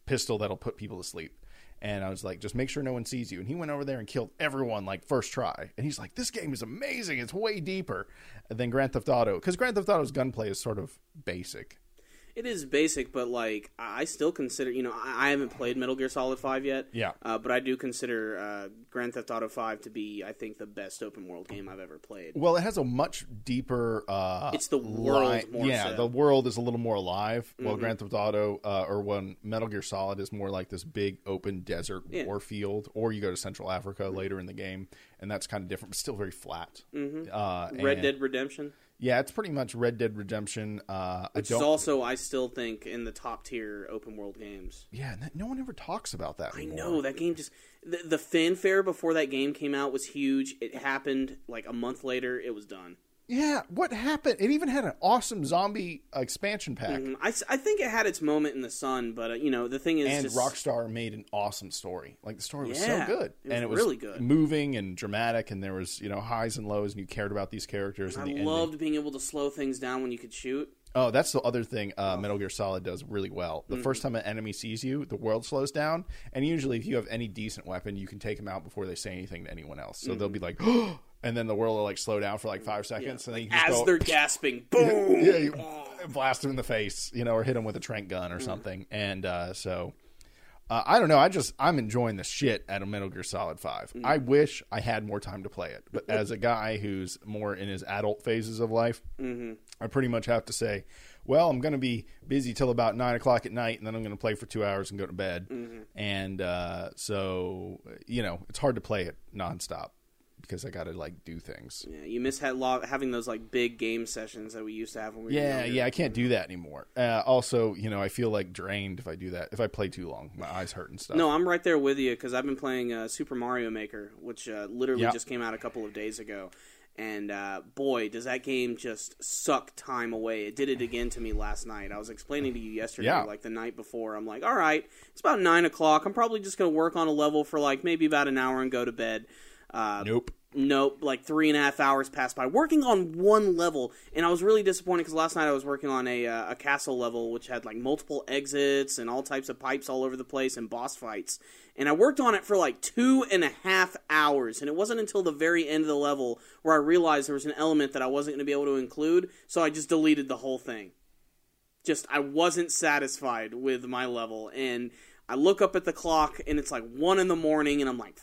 pistol that'll put people to sleep." And I was like, just make sure no one sees you. And he went over there and killed everyone like first try. And he's like, this game is amazing. It's way deeper than Grand Theft Auto because Grand Theft Auto's gunplay is sort of basic. It is basic, but like I still consider, you know, I haven't played Metal Gear Solid Five yet. Yeah. Uh, but I do consider uh, Grand Theft Auto Five to be, I think, the best open world game I've ever played. Well, it has a much deeper. Uh, It's the world more yeah, so. the world is a little more alive. Well, Mm-hmm. Grand Theft Auto uh, or when Metal Gear Solid is more like this big open desert Yeah. war field, or you go to Central Africa later in the game, and that's kind of different, but still very flat. Mm-hmm. Uh, Red Dead Redemption, Yeah, it's pretty much Red Dead Redemption. Uh, I which is also, I still think, in the top tier open world games. yeah, that- no one ever talks about that. I anymore. know that game just the, the fanfare before that game came out was huge. It happened like a month later. It was done. Yeah, what happened? It even had an awesome zombie expansion pack. Mm, I, I think it had its moment in the sun, but uh, you know the thing is, and just, Rockstar made an awesome story. Like the story was Yeah, so good, it was and it was really good. moving and dramatic, and there was you know highs and lows, and you cared about these characters. I and the ending. loved being able to slow things down when you could shoot. Oh, that's the other thing uh, Metal Gear Solid does really well. Mm-hmm. The first time an enemy sees you, the world slows down, and usually if you have any decent weapon, you can take them out before they say anything to anyone else. So they'll Mm-hmm. be like, and then the world will like slow down for like five seconds, and then you As go, they're gasping, boom! yeah, you blast them in the face, you know, or hit them with a trank gun or something. And uh, so, uh, I don't know. I just I'm enjoying the shit out of Metal Gear Solid 5 I wish I had more time to play it, but as a guy who's more in his adult phases of life, I pretty much have to say, well, I'm going to be busy till about nine o'clock at night, and then I'm going to play for two hours and go to bed. And uh, so, you know, it's hard to play it nonstop because I got to like do things. Yeah, you miss ha- lo- having those like big game sessions that we used to have when we were Yeah, yeah, I can't do that anymore. Uh, also, you know, I feel like drained if I do that. If I play too long, my eyes hurt and stuff. No, I'm right there with you because I've been playing uh, Super Mario Maker, which uh, literally Yeah. just came out a couple of days ago. And uh, boy, does that game just suck time away. It did it again to me last night. I was explaining to you yesterday, Yeah. like the night before. I'm like, all right, it's about nine o'clock. I'm probably just going to work on a level for like maybe about an hour and go to bed. Uh, nope. Nope, like three and a half hours passed by working on one level, and I was really disappointed because last night I was working on a uh, a castle level which had like multiple exits and all types of pipes all over the place and boss fights, and I worked on it for like two and a half hours, and it wasn't until the very end of the level where I realized there was an element that I wasn't going to be able to include, so I just deleted the whole thing. Just I wasn't satisfied with my level, and I look up at the clock and it's like one in the morning, and I'm like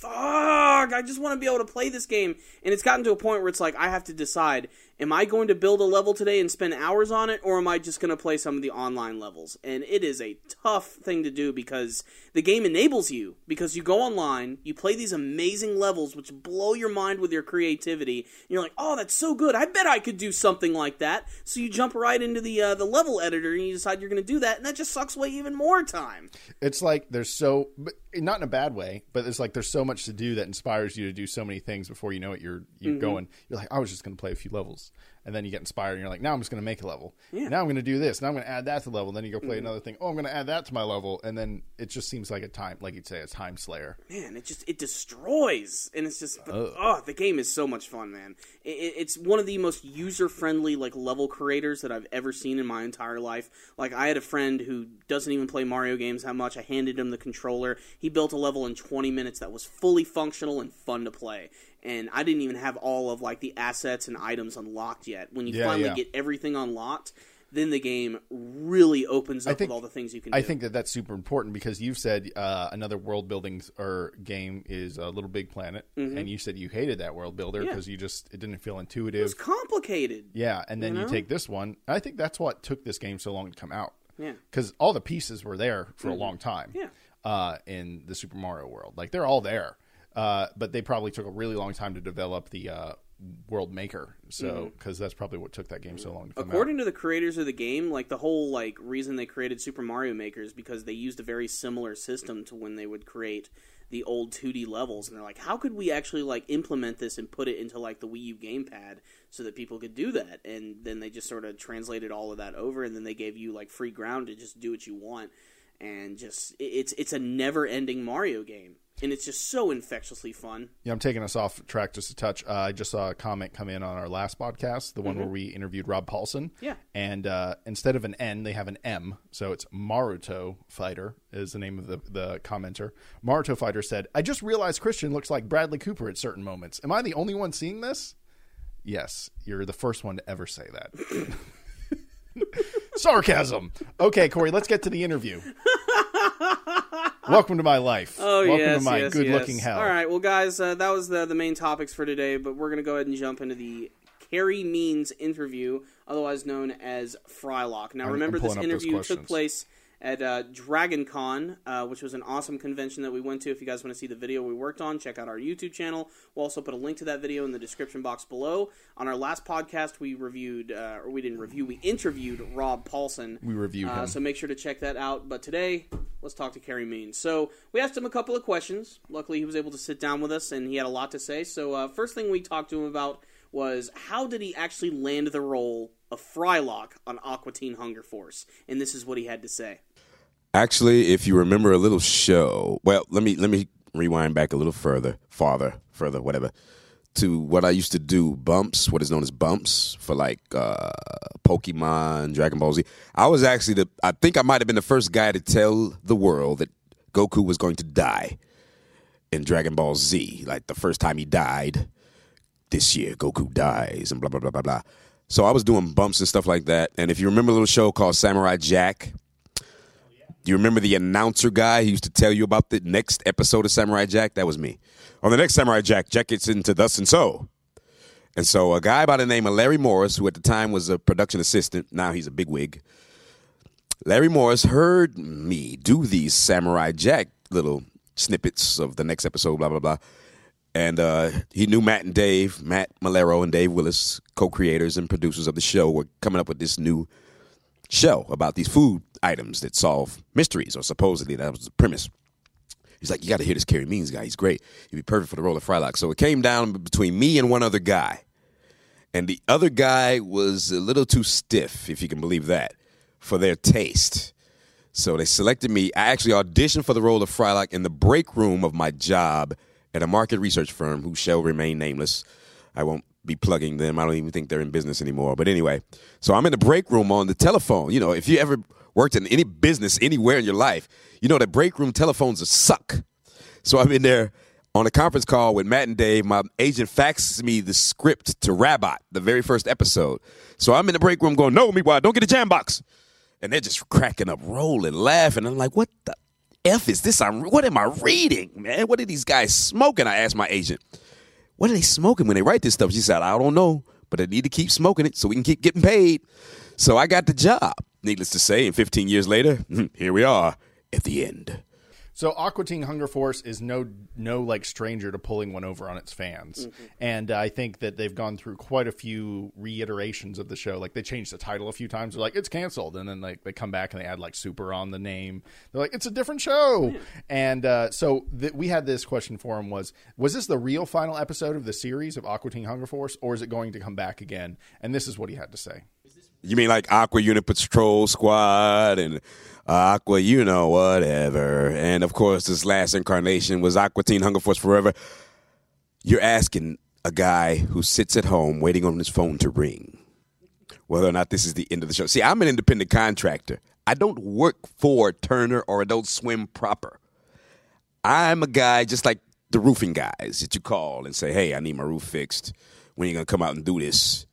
fuck, I just want to be able to play this game. And it's gotten to a point where it's like, I have to decide, am I going to build a level today and spend hours on it, or am I just going to play some of the online levels? And it is a tough thing to do because the game enables you, because you go online, you play these amazing levels which blow your mind with your creativity, and you're like, oh, that's so good, I bet I could do something like that. So you jump right into the, uh, the level editor and you decide you're going to do that, and that just sucks away even more time. It's like there's so, but not in a bad way, but it's like there's so much to do that inspires you to do so many things before you know it. You're you're Mm-hmm. going. You're like, I was just going to play a few levels, and then you get inspired, and you're like, now I'm just going to make a level. Yeah. Mm-hmm. Now I'm going to do this. Now I'm going to add that to the level. Then you go play another thing. Oh, I'm going to add that to my level, and then it just seems like a time, like you'd say, a time slayer. man, it just it destroys, and it's just oh, the game is so much fun, man. It, it- it's one of the most user friendly like level creators that I've ever seen in my entire life. Like I had a friend who doesn't even play Mario games that much. I handed him the controller. He built a level in 20 minutes that was fully functional and fun to play. And I didn't even have all of like the assets and items unlocked yet. When you Yeah, finally yeah. get everything unlocked, then the game really opens up think- with all the things you can I do. think that that's super important because you've said uh, another world building or game is a Little Big Planet, and you said you hated that world builder Mm-hmm. Yeah. because you just it didn't feel intuitive. it was complicated. Yeah, and then You you, take this one. I think that's what took this game so long to come out. Yeah. because all the pieces were there for a long time. Yeah. uh, in the Super Mario world, like they're all there, uh, but they probably took a really long time to develop the uh, world maker. So because that's probably what took that game so long to come According to the creators of the game, like the whole like reason they created Super Mario Maker is because they used a very similar system to when they would create the old 2D levels, and they're like, how could we actually like implement this and put it into like the Wii U gamepad so that people could do that? And then they just sort of translated all of that over, and then they gave you like free ground to just do what you want, and just it's it's a never ending Mario game, and it's just so infectiously fun. Yeah, I'm taking us off track just a touch. Uh, I just saw a comment come in on our last podcast, the one where we interviewed Rob Paulsen. Yeah. And uh, instead of an N, they have an M. So it's Maruto Fighter is the name of the, the commenter. Maruto Fighter said, I just realized Christian looks like Bradley Cooper at certain moments. Am I the only one seeing this? Yes, you're the first one to ever say that. Sarcasm. Okay, Corey, let's get to the interview. Welcome to my life. Oh Welcome yes, to my yes, good-looking yes. hell. All right, well, guys, uh, that was the the main topics for today. But we're gonna go ahead and jump into the Carey Means interview, otherwise known as Frylock. Now, I'm- remember I'm this interview took place at uh, Dragon Con, uh, which was an awesome convention that we went to. If you guys want to see the video we worked on, check out our YouTube channel. We'll also put a link to that video in the description box below. On our last podcast, we reviewed, uh, or we didn't review, we interviewed Rob Paulsen. We reviewed Uh, him. so make sure to check that out. But today, let's talk to Carey Means. So we asked him a couple of questions. Luckily, he was able to sit down with us, and he had a lot to say. So uh, first thing we talked to him about was how did he actually land the role of Frylock on Aqua Teen Hunger Force? And this is what he had to say. Actually, if you remember a little show, well, let me let me rewind back a little further, farther, further, whatever, to what I used to do bumps, what is known as bumps for like uh, Pokemon, Dragon Ball Z. I was actually the, I think I might have been the first guy to tell the world that Goku was going to die in Dragon Ball Z. Like the first time he died, this year Goku dies, and blah blah blah blah blah. So I was doing bumps and stuff like that. And if you remember a little show called Samurai Jack. You remember the announcer guy who used to tell you about the next episode of Samurai Jack? That was me. On the next Samurai Jack, Jack gets into thus and so. And so a guy by the name of Larry Morris, who at the time was a production assistant, now he's a bigwig. Larry Morris heard me do these Samurai Jack little snippets of the next episode, blah, blah, blah. And uh, he knew Matt and Dave, Matt Maiellaro and Dave Willis, co creators and producers of the show, were coming up with this new show about these food items that solve mysteries, or supposedly that was the premise. He's like, you got to hear this Carey Means guy. He's great. He'd be perfect for the role of Frylock. So it came down between me and one other guy. And the other guy was a little too stiff, if you can believe that, for their taste. So they selected me. I actually auditioned for the role of Frylock in the break room of my job at a market research firm who shall remain nameless. I won't be plugging them. I don't even think they're in business anymore. But anyway, so I'm in the break room on the telephone. You know, if you ever worked in any business anywhere in your life, you know that break room telephones suck. So I'm in there on a conference call with Matt and Dave. My agent faxes me the script to Rabbot, the very first episode. So I'm in the break room going, no, me, why? Don't get a jam box. And they're just cracking up, rolling, laughing. I'm like, what the? f is this? I'm what am I reading, man? What are these guys smoking? I asked my agent. What are they smoking when they write this stuff? She said, I don't know, but they need to keep smoking it so we can keep getting paid. So I got the job. Needless to say, and 15 years later, here we are at the end. So Aqua Teen Hunger Force is no no like stranger to pulling one over on its fans, mm-hmm. and uh, I think that they've gone through quite a few reiterations of the show. Like they changed the title a few times. They're like it's canceled, and then like they come back and they add like Super on the name. They're like it's a different show. Yeah. And uh, so th- we had this question for him: was was this the real final episode of the series of Aqua Teen Hunger Force, or is it going to come back again? And this is what he had to say. You mean like Aqua Unit Patrol Squad and Aqua, you know, whatever. And of course, this last incarnation was Aqua Teen Hunger Force Forever. You're asking a guy who sits at home waiting on his phone to ring whether or not this is the end of the show. See, I'm an independent contractor. I don't work for Turner or Adult Swim proper. I'm a guy just like the roofing guys that you call and say, hey, I need my roof fixed. When are you going to come out and do this?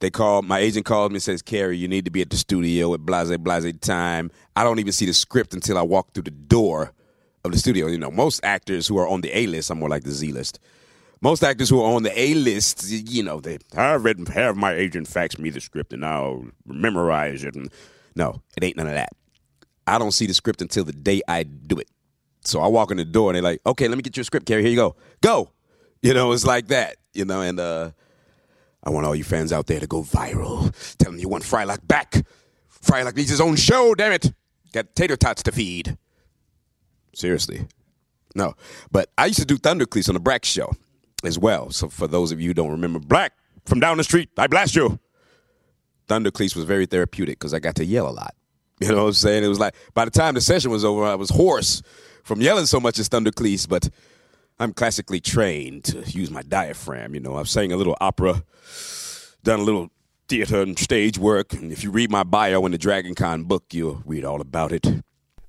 They called my agent called me and says, Carey, you need to be at the studio at blase blase time. I don't even see the script until I walk through the door of the studio. You know, most actors who are on the A list, I'm more like the Z list. Most actors who are on the A list, you know, they I read have my agent fax me the script and I'll memorize it. And no, it ain't none of that. I don't see the script until the day I do it. So I walk in the door and they're like, okay, let me get your script, Carey. Here you go. Go. You know, it's like that. You know, and uh I want all you fans out there to go viral. Tell them you want Frylock back. Frylock needs his own show, damn it. Got tater tots to feed. Seriously. No. But I used to do Thundercleese on the Brak show as well. So for those of you who don't remember, Black from down the street, I blast you. Thundercleese was very therapeutic because I got to yell a lot. You know what I'm saying? It was like by the time the session was over, I was hoarse from yelling so much as Thundercleese, but I'm classically trained to use my diaphragm. You know, I've sang a little opera, done a little theater and stage work, and if you read my bio in the Dragon Con book, you'll read all about it.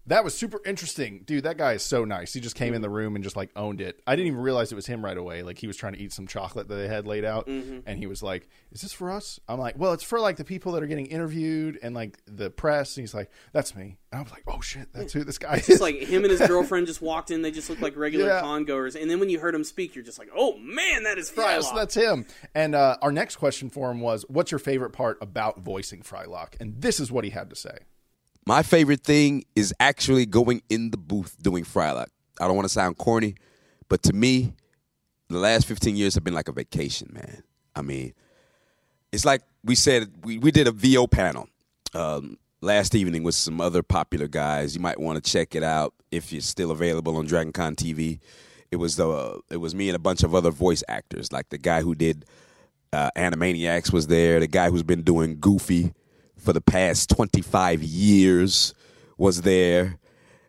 That was super interesting, dude. That guy is so nice. He just came in the room and just like owned it. I didn't even realize it was him right away. Like he was trying to eat some chocolate that they had laid out, mm-hmm. and he was like, "Is this for us?" I'm like, "Well, it's for like the people that are getting interviewed and like the press." And he's like, "That's me." And I was like, "Oh shit, that's who this guy it's is." Just like him and his girlfriend just walked in. They just looked like regular yeah. con goers, and then when you heard him speak, you're just like, "Oh man, that is Frylock." Yes, that's him. And uh, our next question for him was, "What's your favorite part about voicing Frylock?" And this is what he had to say. My favorite thing is actually going in the booth doing Frylock. I don't want to sound corny, but to me, the last 15 years have been like a vacation, man. I mean, it's like we said, we, we did a VO panel um, last evening with some other popular guys. You might want to check it out if it's still available on DragonCon TV. It was the uh, it was me and a bunch of other voice actors, like the guy who did uh, Animaniacs was there, the guy who's been doing Goofy for the past 25 years was there.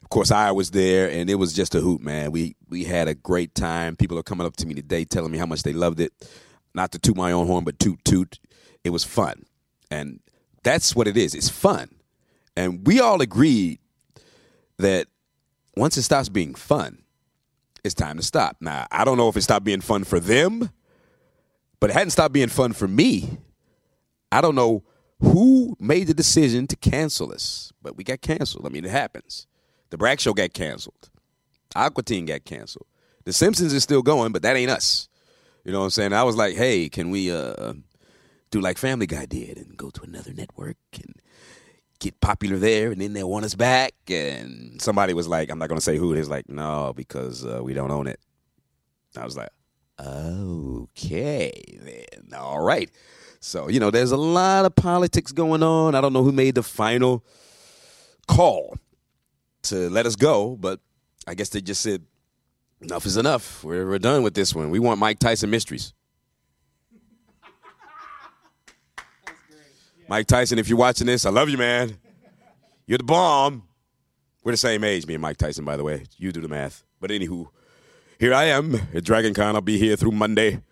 Of course, I was there, and it was just a hoot, man. We we had a great time. People are coming up to me today telling me how much they loved it. Not to toot my own horn, but toot toot. It was fun, and that's what it is. It's fun, and we all agreed that once it stops being fun, it's time to stop. Now, I don't know if it stopped being fun for them, but it hadn't stopped being fun for me. I don't know who made the decision to cancel us? But we got canceled. I mean, it happens. The Brak Show got canceled. Aqua Teen got canceled. The Simpsons is still going, but that ain't us. You know what I'm saying? I was like, hey, can we uh, do like Family Guy did and go to another network and get popular there, and then they want us back? And somebody was like, I'm not going to say who it is, like, no, because uh, we don't own it. I was like, okay, then. All right. So, you know, there's a lot of politics going on. I don't know who made the final call to let us go, but I guess they just said, enough is enough. We're, we're done with this one. We want Mike Tyson mysteries. Mike Tyson, if you're watching this, I love you, man. You're the bomb. We're the same age, me and Mike Tyson, by the way. You do the math. But anywho, here I am at Dragon Con. I'll be here through Monday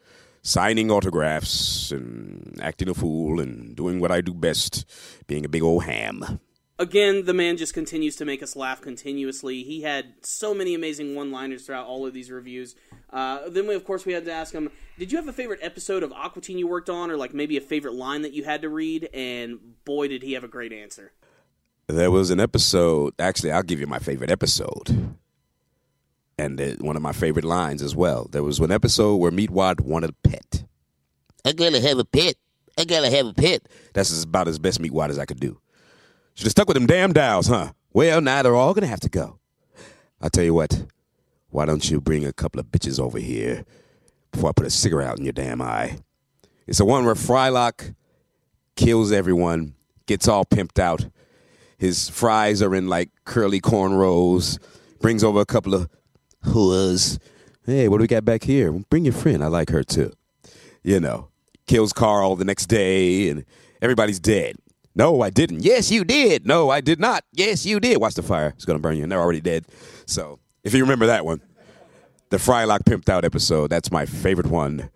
signing autographs and acting a fool and doing what I do best, being a big old ham. Again, the man just continues to make us laugh continuously. He had so many amazing one-liners throughout all of these reviews. Uh, then, we, of course, we had to ask him, "Did you have a favorite episode of Aqua Teen you worked on, or like maybe a favorite line that you had to read?" And boy, did he have a great answer. There was an episode. Actually, I'll give you my favorite episode, and it, one of my favorite lines as well. There was one episode where Meatwad wanted a pet. I gotta have a pet. I gotta have a pet. That's about as best Meatwad as I could do. Should have stuck with them damn dials, huh? Well, now they're all gonna have to go. I'll tell you what. Why don't you bring a couple of bitches over here before I put a cigarette out in your damn eye? It's the one where Frylock kills everyone, gets all pimped out. His fries are in like curly cornrows. Brings over a couple of whores. Hey, what do we got back here? Bring your friend. I like her too. You know, kills Carl the next day, and everybody's dead. No, I didn't. Yes, you did. No, I did not. Yes, you did. Watch the fire. It's going to burn you, and they're already dead. So, if you remember that one, the Frylock Pimped Out episode, that's my favorite one.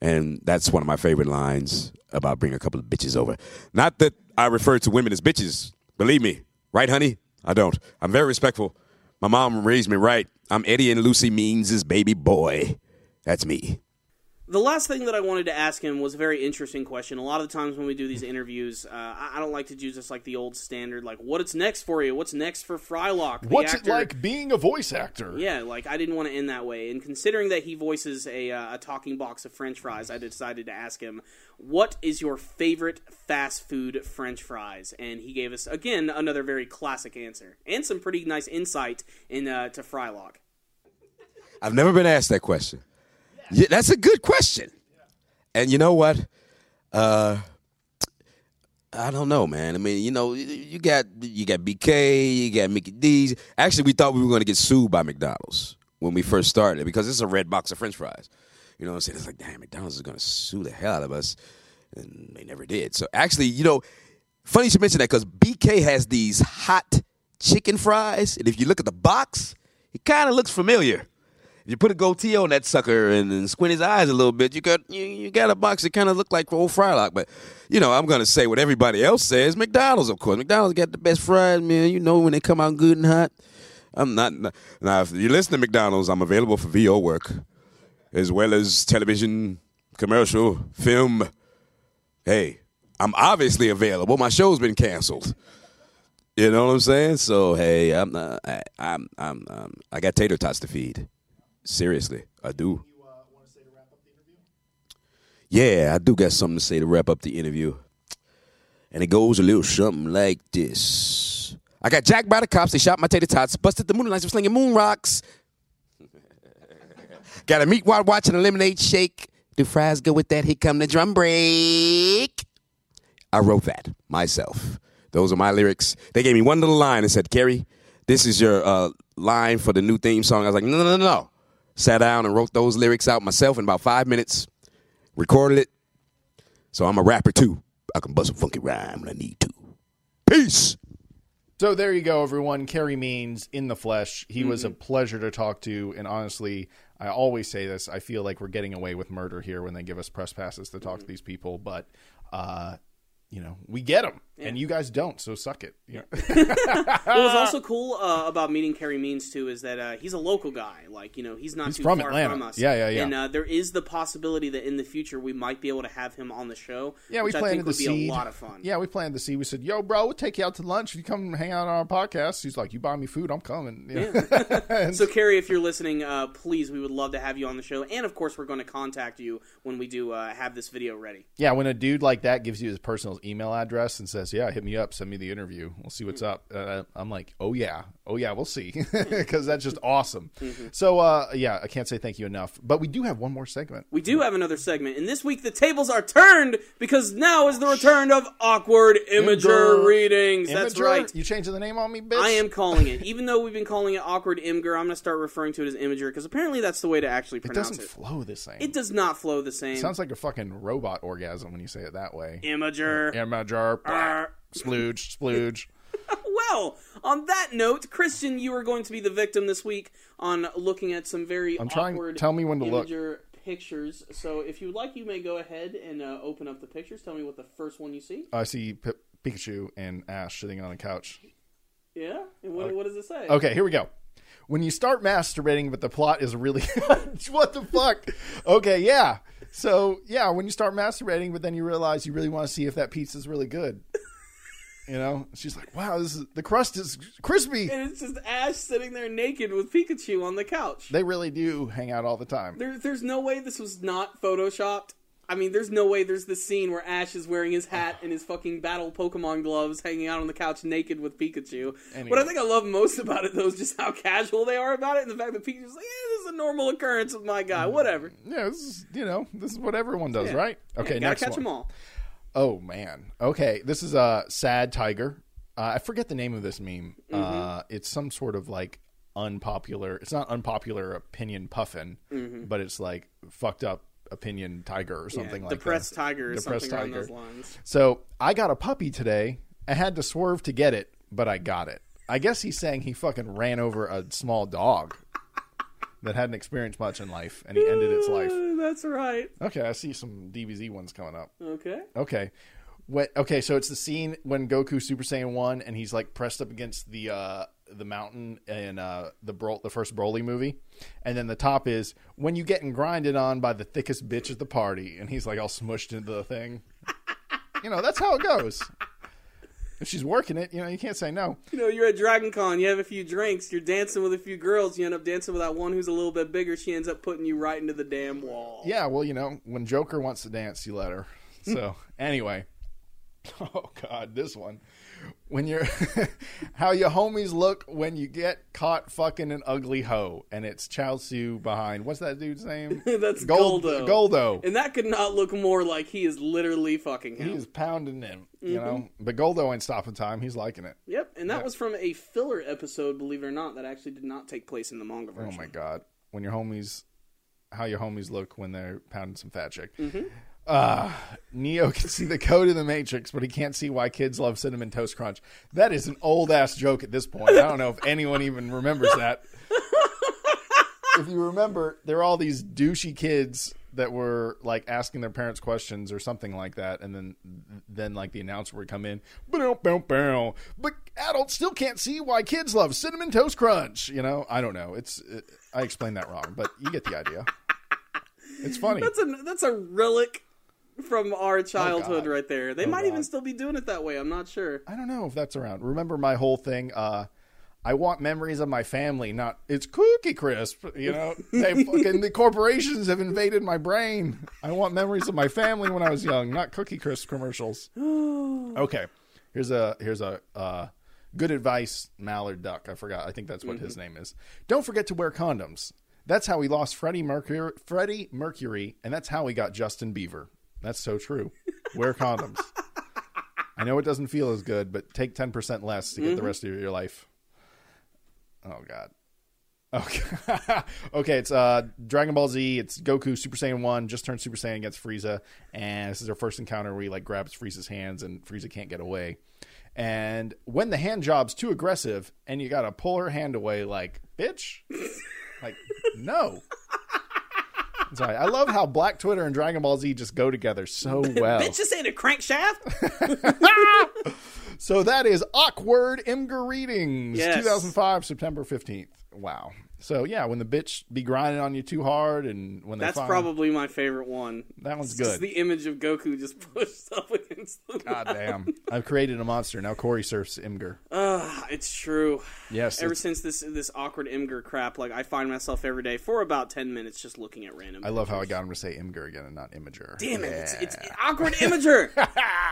And that's one of my favorite lines about bringing a couple of bitches over. Not that I refer to women as bitches. Believe me. Right, honey? I don't. I'm very respectful. My mom raised me right. I'm Eddie and Lucy Means' baby boy. That's me. The last thing that I wanted to ask him was a very interesting question. A lot of the times when we do these interviews, uh, I I don't like to do just like the old standard, like what's next for you? What's next for Frylock? the What's actor? it like being a voice actor? Yeah, like I didn't want to end that way. And considering that he voices a, uh, a talking box of French fries, I decided to ask him, "What is your favorite fast food French fries?" And he gave us again another very classic answer and some pretty nice insight into uh, Frylock. I've never been asked that question. Yeah, that's a good question. And you know what? Uh, I don't know, man. I mean, you know, you got you got BK, you got Mickey D's. Actually, we thought we were going to get sued by McDonald's when we first started because it's a red box of French fries. You know what I'm saying? It's like, damn, McDonald's is going to sue the hell out of us, and they never did. So actually, you know, funny you should mention that because BK has these hot chicken fries, and if you look at the box, it kind of looks familiar. You put a goatee on that sucker and, and squint his eyes a little bit, you got you, you got a box that kind of look like old Frylock. But you know, I'm gonna say what everybody else says. McDonald's, of course. McDonald's got the best fries, man. You know when they come out good and hot. I'm not now. If you listen to McDonald's, I'm available for VO work, as well as television, commercial, film. Hey, I'm obviously available. My show's been canceled. You know what I'm saying? So hey, I'm not, I, I'm I'm um, I got tater tots to feed. Seriously, I do. Yeah, I do got something to say to wrap up the interview. And it goes a little something like this. I got jacked by the cops. They shot my tater tots, busted the moonlights for slinging moon rocks. got a meat while watching a lemonade shake. Do fries go with that? Here come the drum break. I wrote that myself. Those are my lyrics. They gave me one little line and said, Carey, this is your uh, line for the new theme song. I was like, no, no, no, no. Sat down and wrote those lyrics out myself in about five minutes, recorded it. So I'm a rapper too. I can bust a funky rhyme when I need to. Peace. So there you go, everyone. Carey Means in the flesh. He was a pleasure to talk to, and honestly, I always say this. I feel like we're getting away with murder here when they give us press passes to talk to these people, but uh, you know, we get them, and you guys don't. So suck it. You know? Was also cool uh, about meeting Carey Means too is that uh, he's a local guy. Like you know, he's not He's too from far Atlanta. from us. Yeah, yeah, yeah. And uh, there is the possibility that in the future we might be able to have him on the show. Yeah, we planned I planted think would the be seed. a lot of fun. Yeah, we planted the seed. We said, "Yo, bro, we'll take you out to lunch if you come hang out on our podcast." He's like, "You buy me food, I'm coming." You know? So, Carey, if you're listening, uh, please, we would love to have you on the show. And, of course, we're going to contact you when we do uh, have this video ready. Yeah, when a dude like that gives you his personal email address and says, "Yeah, hit me up, send me the interview, we'll see what's up," uh, I'm like, "Oh yeah, oh yeah, we'll see," because that's just awesome. So, uh, yeah, I can't say thank you enough, but we do have one more segment. We do have another segment, and this week the tables are turned because now is the return of awkward imager readings. That's Imager? right. You changing the name on me, bitch? I am calling it. Even though we've been calling it awkward imgur, I'm going to start referring to it as imager because apparently that's the way to actually pronounce It doesn't it. flow the same. It does not flow the same. sounds like a fucking robot orgasm when you say it that way. imager. Imager, Arr. splooge, splooge. Well, on that note, Christian, you are going to be the victim this week on looking at some very I'm trying- awkward tell me when to look. pictures. So if you would like, you may go ahead and uh, open up the pictures. Tell me what the first one you see. I see P- Pikachu and Ash sitting on a couch. Yeah? And what, what does it say? Okay, here we go. When you start masturbating, but the plot is really what the fuck? Okay, yeah. So yeah, when you start masturbating, but then you realize you really want to see if that pizza's really good. You know, she's like, "Wow, this is the crust is crispy." And it's just Ash sitting there naked with Pikachu on the couch. They really do hang out all the time. There, there's no way this was not photoshopped. I mean, there's no way there's this scene where Ash is wearing his hat and his fucking battle Pokemon gloves, hanging out on the couch naked with Pikachu. Anyway. What I think I love most about it, though, is just how casual they are about it, and the fact that Pikachu's like, "Yeah, this is a normal occurrence with my guy. Whatever." Yeah, this is you know this is what everyone does, Yeah. right? Okay, Yeah, gotta next catch one. them all. Oh man. Okay, this is a sad tiger. Uh, I forget the name of this meme. Mm-hmm. Uh, it's some sort of like unpopular. It's not unpopular opinion puffin, but it's like fucked up opinion tiger or something yeah, like depressed that. tiger or Depressed something along tiger. those lines. So I got a puppy today. I had to swerve to get it, but I got it. I guess he's saying he fucking ran over a small dog that hadn't experienced much in life, and he ended its life. That's right. Okay, I see some DBZ ones coming up. Okay. Okay. What, okay, so it's the scene when Goku Super Saiyan one, and he's like pressed up against the uh, the mountain in uh, the Bro- the first Broly movie, and then the top is when you getting grinded on by the thickest bitch at the party, and he's like all smushed into the thing. you know, that's how it goes. If she's working it, you know, you can't say no. You know, you're at Dragon Con, you have a few drinks, you're dancing with a few girls, you end up dancing with that one who's a little bit bigger, she ends up putting you right into the damn wall. Yeah, well, you know, when Joker wants to dance, you let her. So anyway, oh god, this one. When you're how your homies look when you get caught fucking an ugly hoe, and it's Chaozu behind. What's that dude's name? That's Gold- Goldo. Goldo. And that could not look more like he is literally fucking him. He's pounding him, you Mm-hmm. know. But Goldo ain't stopping time. He's liking it. Yep, and that was from a filler episode, believe it or not, that actually did not take place in the manga version. Oh my god, when your homies, how your homies look when they're pounding some fat chick. Mm-hmm. Uh, Neo can see the code of the Matrix, but he can't see why kids love cinnamon toast crunch. That is an old ass joke at this point. I don't know if anyone even remembers that. if you remember, there are all these douchey kids that were like asking their parents questions or something like that, and then then like the announcer would come in, but adults still can't see why kids love cinnamon toast crunch. You know, I don't know. It's it, I explained that wrong, but you get the idea. It's funny. That's a that's a relic from our childhood God. right there. They Oh, might even still be doing it that way. I'm not sure. I don't know if that's around. Remember my whole thing. Uh, I want memories of my family, not it's Cookie Crisp. You know, they fucking the corporations have invaded my brain. I want memories of my family when I was young, not Cookie Crisp commercials. okay, here's a here's a uh, good advice, Mallard Duck. I forgot. I think that's what his name is. Don't forget to wear condoms. That's how we lost Freddie Mercury, Freddie Mercury, and that's how we got Justin Bieber. That's so true. Wear condoms. I know it doesn't feel as good, but take 10% less to get the rest of your life. Oh, God. Okay. okay, it's uh, Dragon Ball Z. It's Goku Super Saiyan 1, just turned Super Saiyan against Frieza. And this is our first encounter where he like grabs Frieza's hands and Frieza can't get away. And when the hand job's too aggressive and you got to pull her hand away, like, bitch, like, no. Sorry. I love how Black Twitter and Dragon Ball Z just go together so well. Bitch, this ain't a crankshaft. So that is awkward Imgur readings, Yes. 2005, September 15th. Wow. So yeah, when the bitch be grinding on you too hard, and when That's find, probably my favorite one. that one's It's good. the image of Goku just pushed up against the God damn, I've created a monster now. Corey surfs Imgur. Ah, it's true. Yes, Ever since this this awkward Imgur crap, like I find myself every day for about ten minutes just looking at random. I love how I got him to say Imgur again and not Imager. Damn it! It's, it's awkward imager.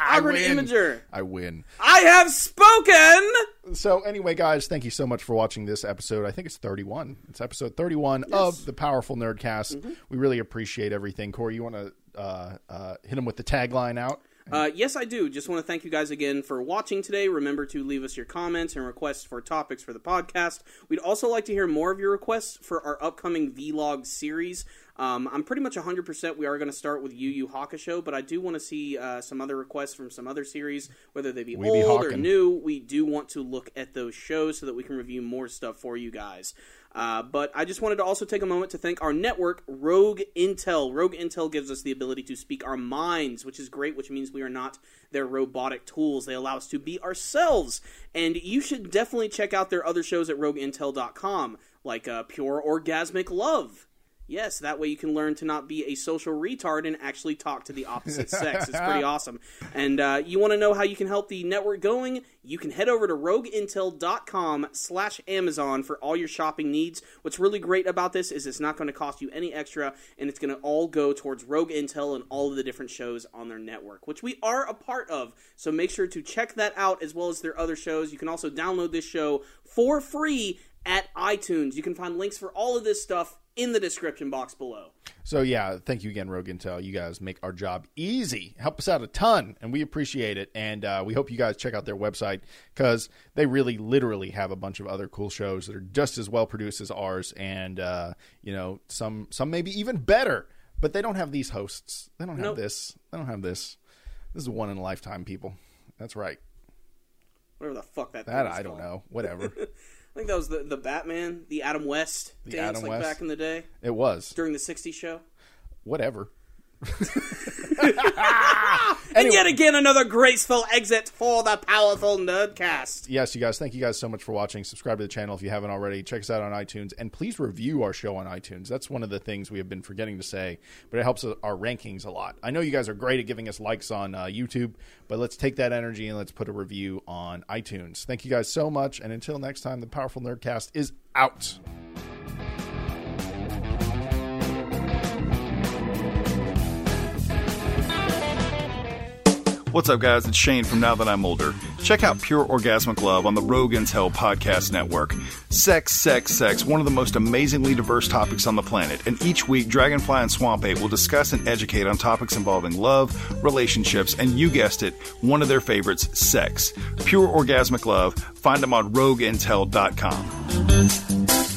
Awkward win. imager. I win. I have spoken. So anyway, guys, thank you so much for watching this episode. I think it's 31. It's episode 31 of the Powerful Nerdcast. Mm-hmm. We really appreciate everything. Corey, you want to uh, uh, hit them with the tagline out? Uh, yes, I do. Just want to thank you guys again for watching today. Remember to leave us your comments and requests for topics for the podcast. We'd also like to hear more of your requests for our upcoming vlog series. Um, I'm pretty much 100% we are going to start with Yu Yu Hakusho, but I do want to see uh, some other requests from some other series, whether they be We be old or new. We do want to look at those shows so that we can review more stuff for you guys. Uh, but I just wanted to also take a moment to thank our network, Rogue Intel. Rogue Intel gives us the ability to speak our minds, which is great, which means we are not their robotic tools. They allow us to be ourselves. And you should definitely check out their other shows at rogueintel.com, like uh, Pure Orgasmic Love. Yes, that way you can learn to not be a social retard and actually talk to the opposite sex. It's pretty awesome. And uh, you want to know how you can help the network going? You can head over to rogueintel.com slash Amazon for all your shopping needs. What's really great about this is it's not going to cost you any extra, and it's going to all go towards Rogue Intel and all of the different shows on their network, which we are a part of. So make sure to check that out as well as their other shows. You can also download this show for free at iTunes. You can find links for all of this stuff in the description box below. So yeah, thank you again, Rogue Intel. You guys make our job easy, help us out a ton, and we appreciate it. And uh, we hope you guys check out their website because they really, literally have a bunch of other cool shows that are just as well produced as ours, and uh, you know, some some maybe even better. But they don't have these hosts. They don't have Nope. this. They don't have this. This is one in a lifetime, people. That's right. Whatever the fuck that. That thing is That I don't know. Whatever. I think that was the the Batman, the Adam West The dance, Adam like West. back in the day it was. during the '60s show. Whatever. And yet again, another graceful exit for the powerful Nerdcast. yes, you guys, thank you guys so much for watching. Subscribe to the channel if you haven't already. Check us out on iTunes and please review our show on iTunes. That's one of the things we have been forgetting to say, but it helps our rankings a lot. I know you guys are great at giving us likes on uh, YouTube, but let's take that energy and let's put a review on iTunes. Thank you guys so much. And until next time, the Powerful Nerdcast is out. What's up, guys? It's Shane from Now That I'm Older. Check out Pure Orgasmic Love on the Rogue Intel Podcast Network. Sex, sex, sex, one of the most amazingly diverse topics on the planet. And each week, Dragonfly and Swamp Ape will discuss and educate on topics involving love, relationships, and you guessed it, one of their favorites, sex. Pure Orgasmic Love. Find them on rogueintel.com.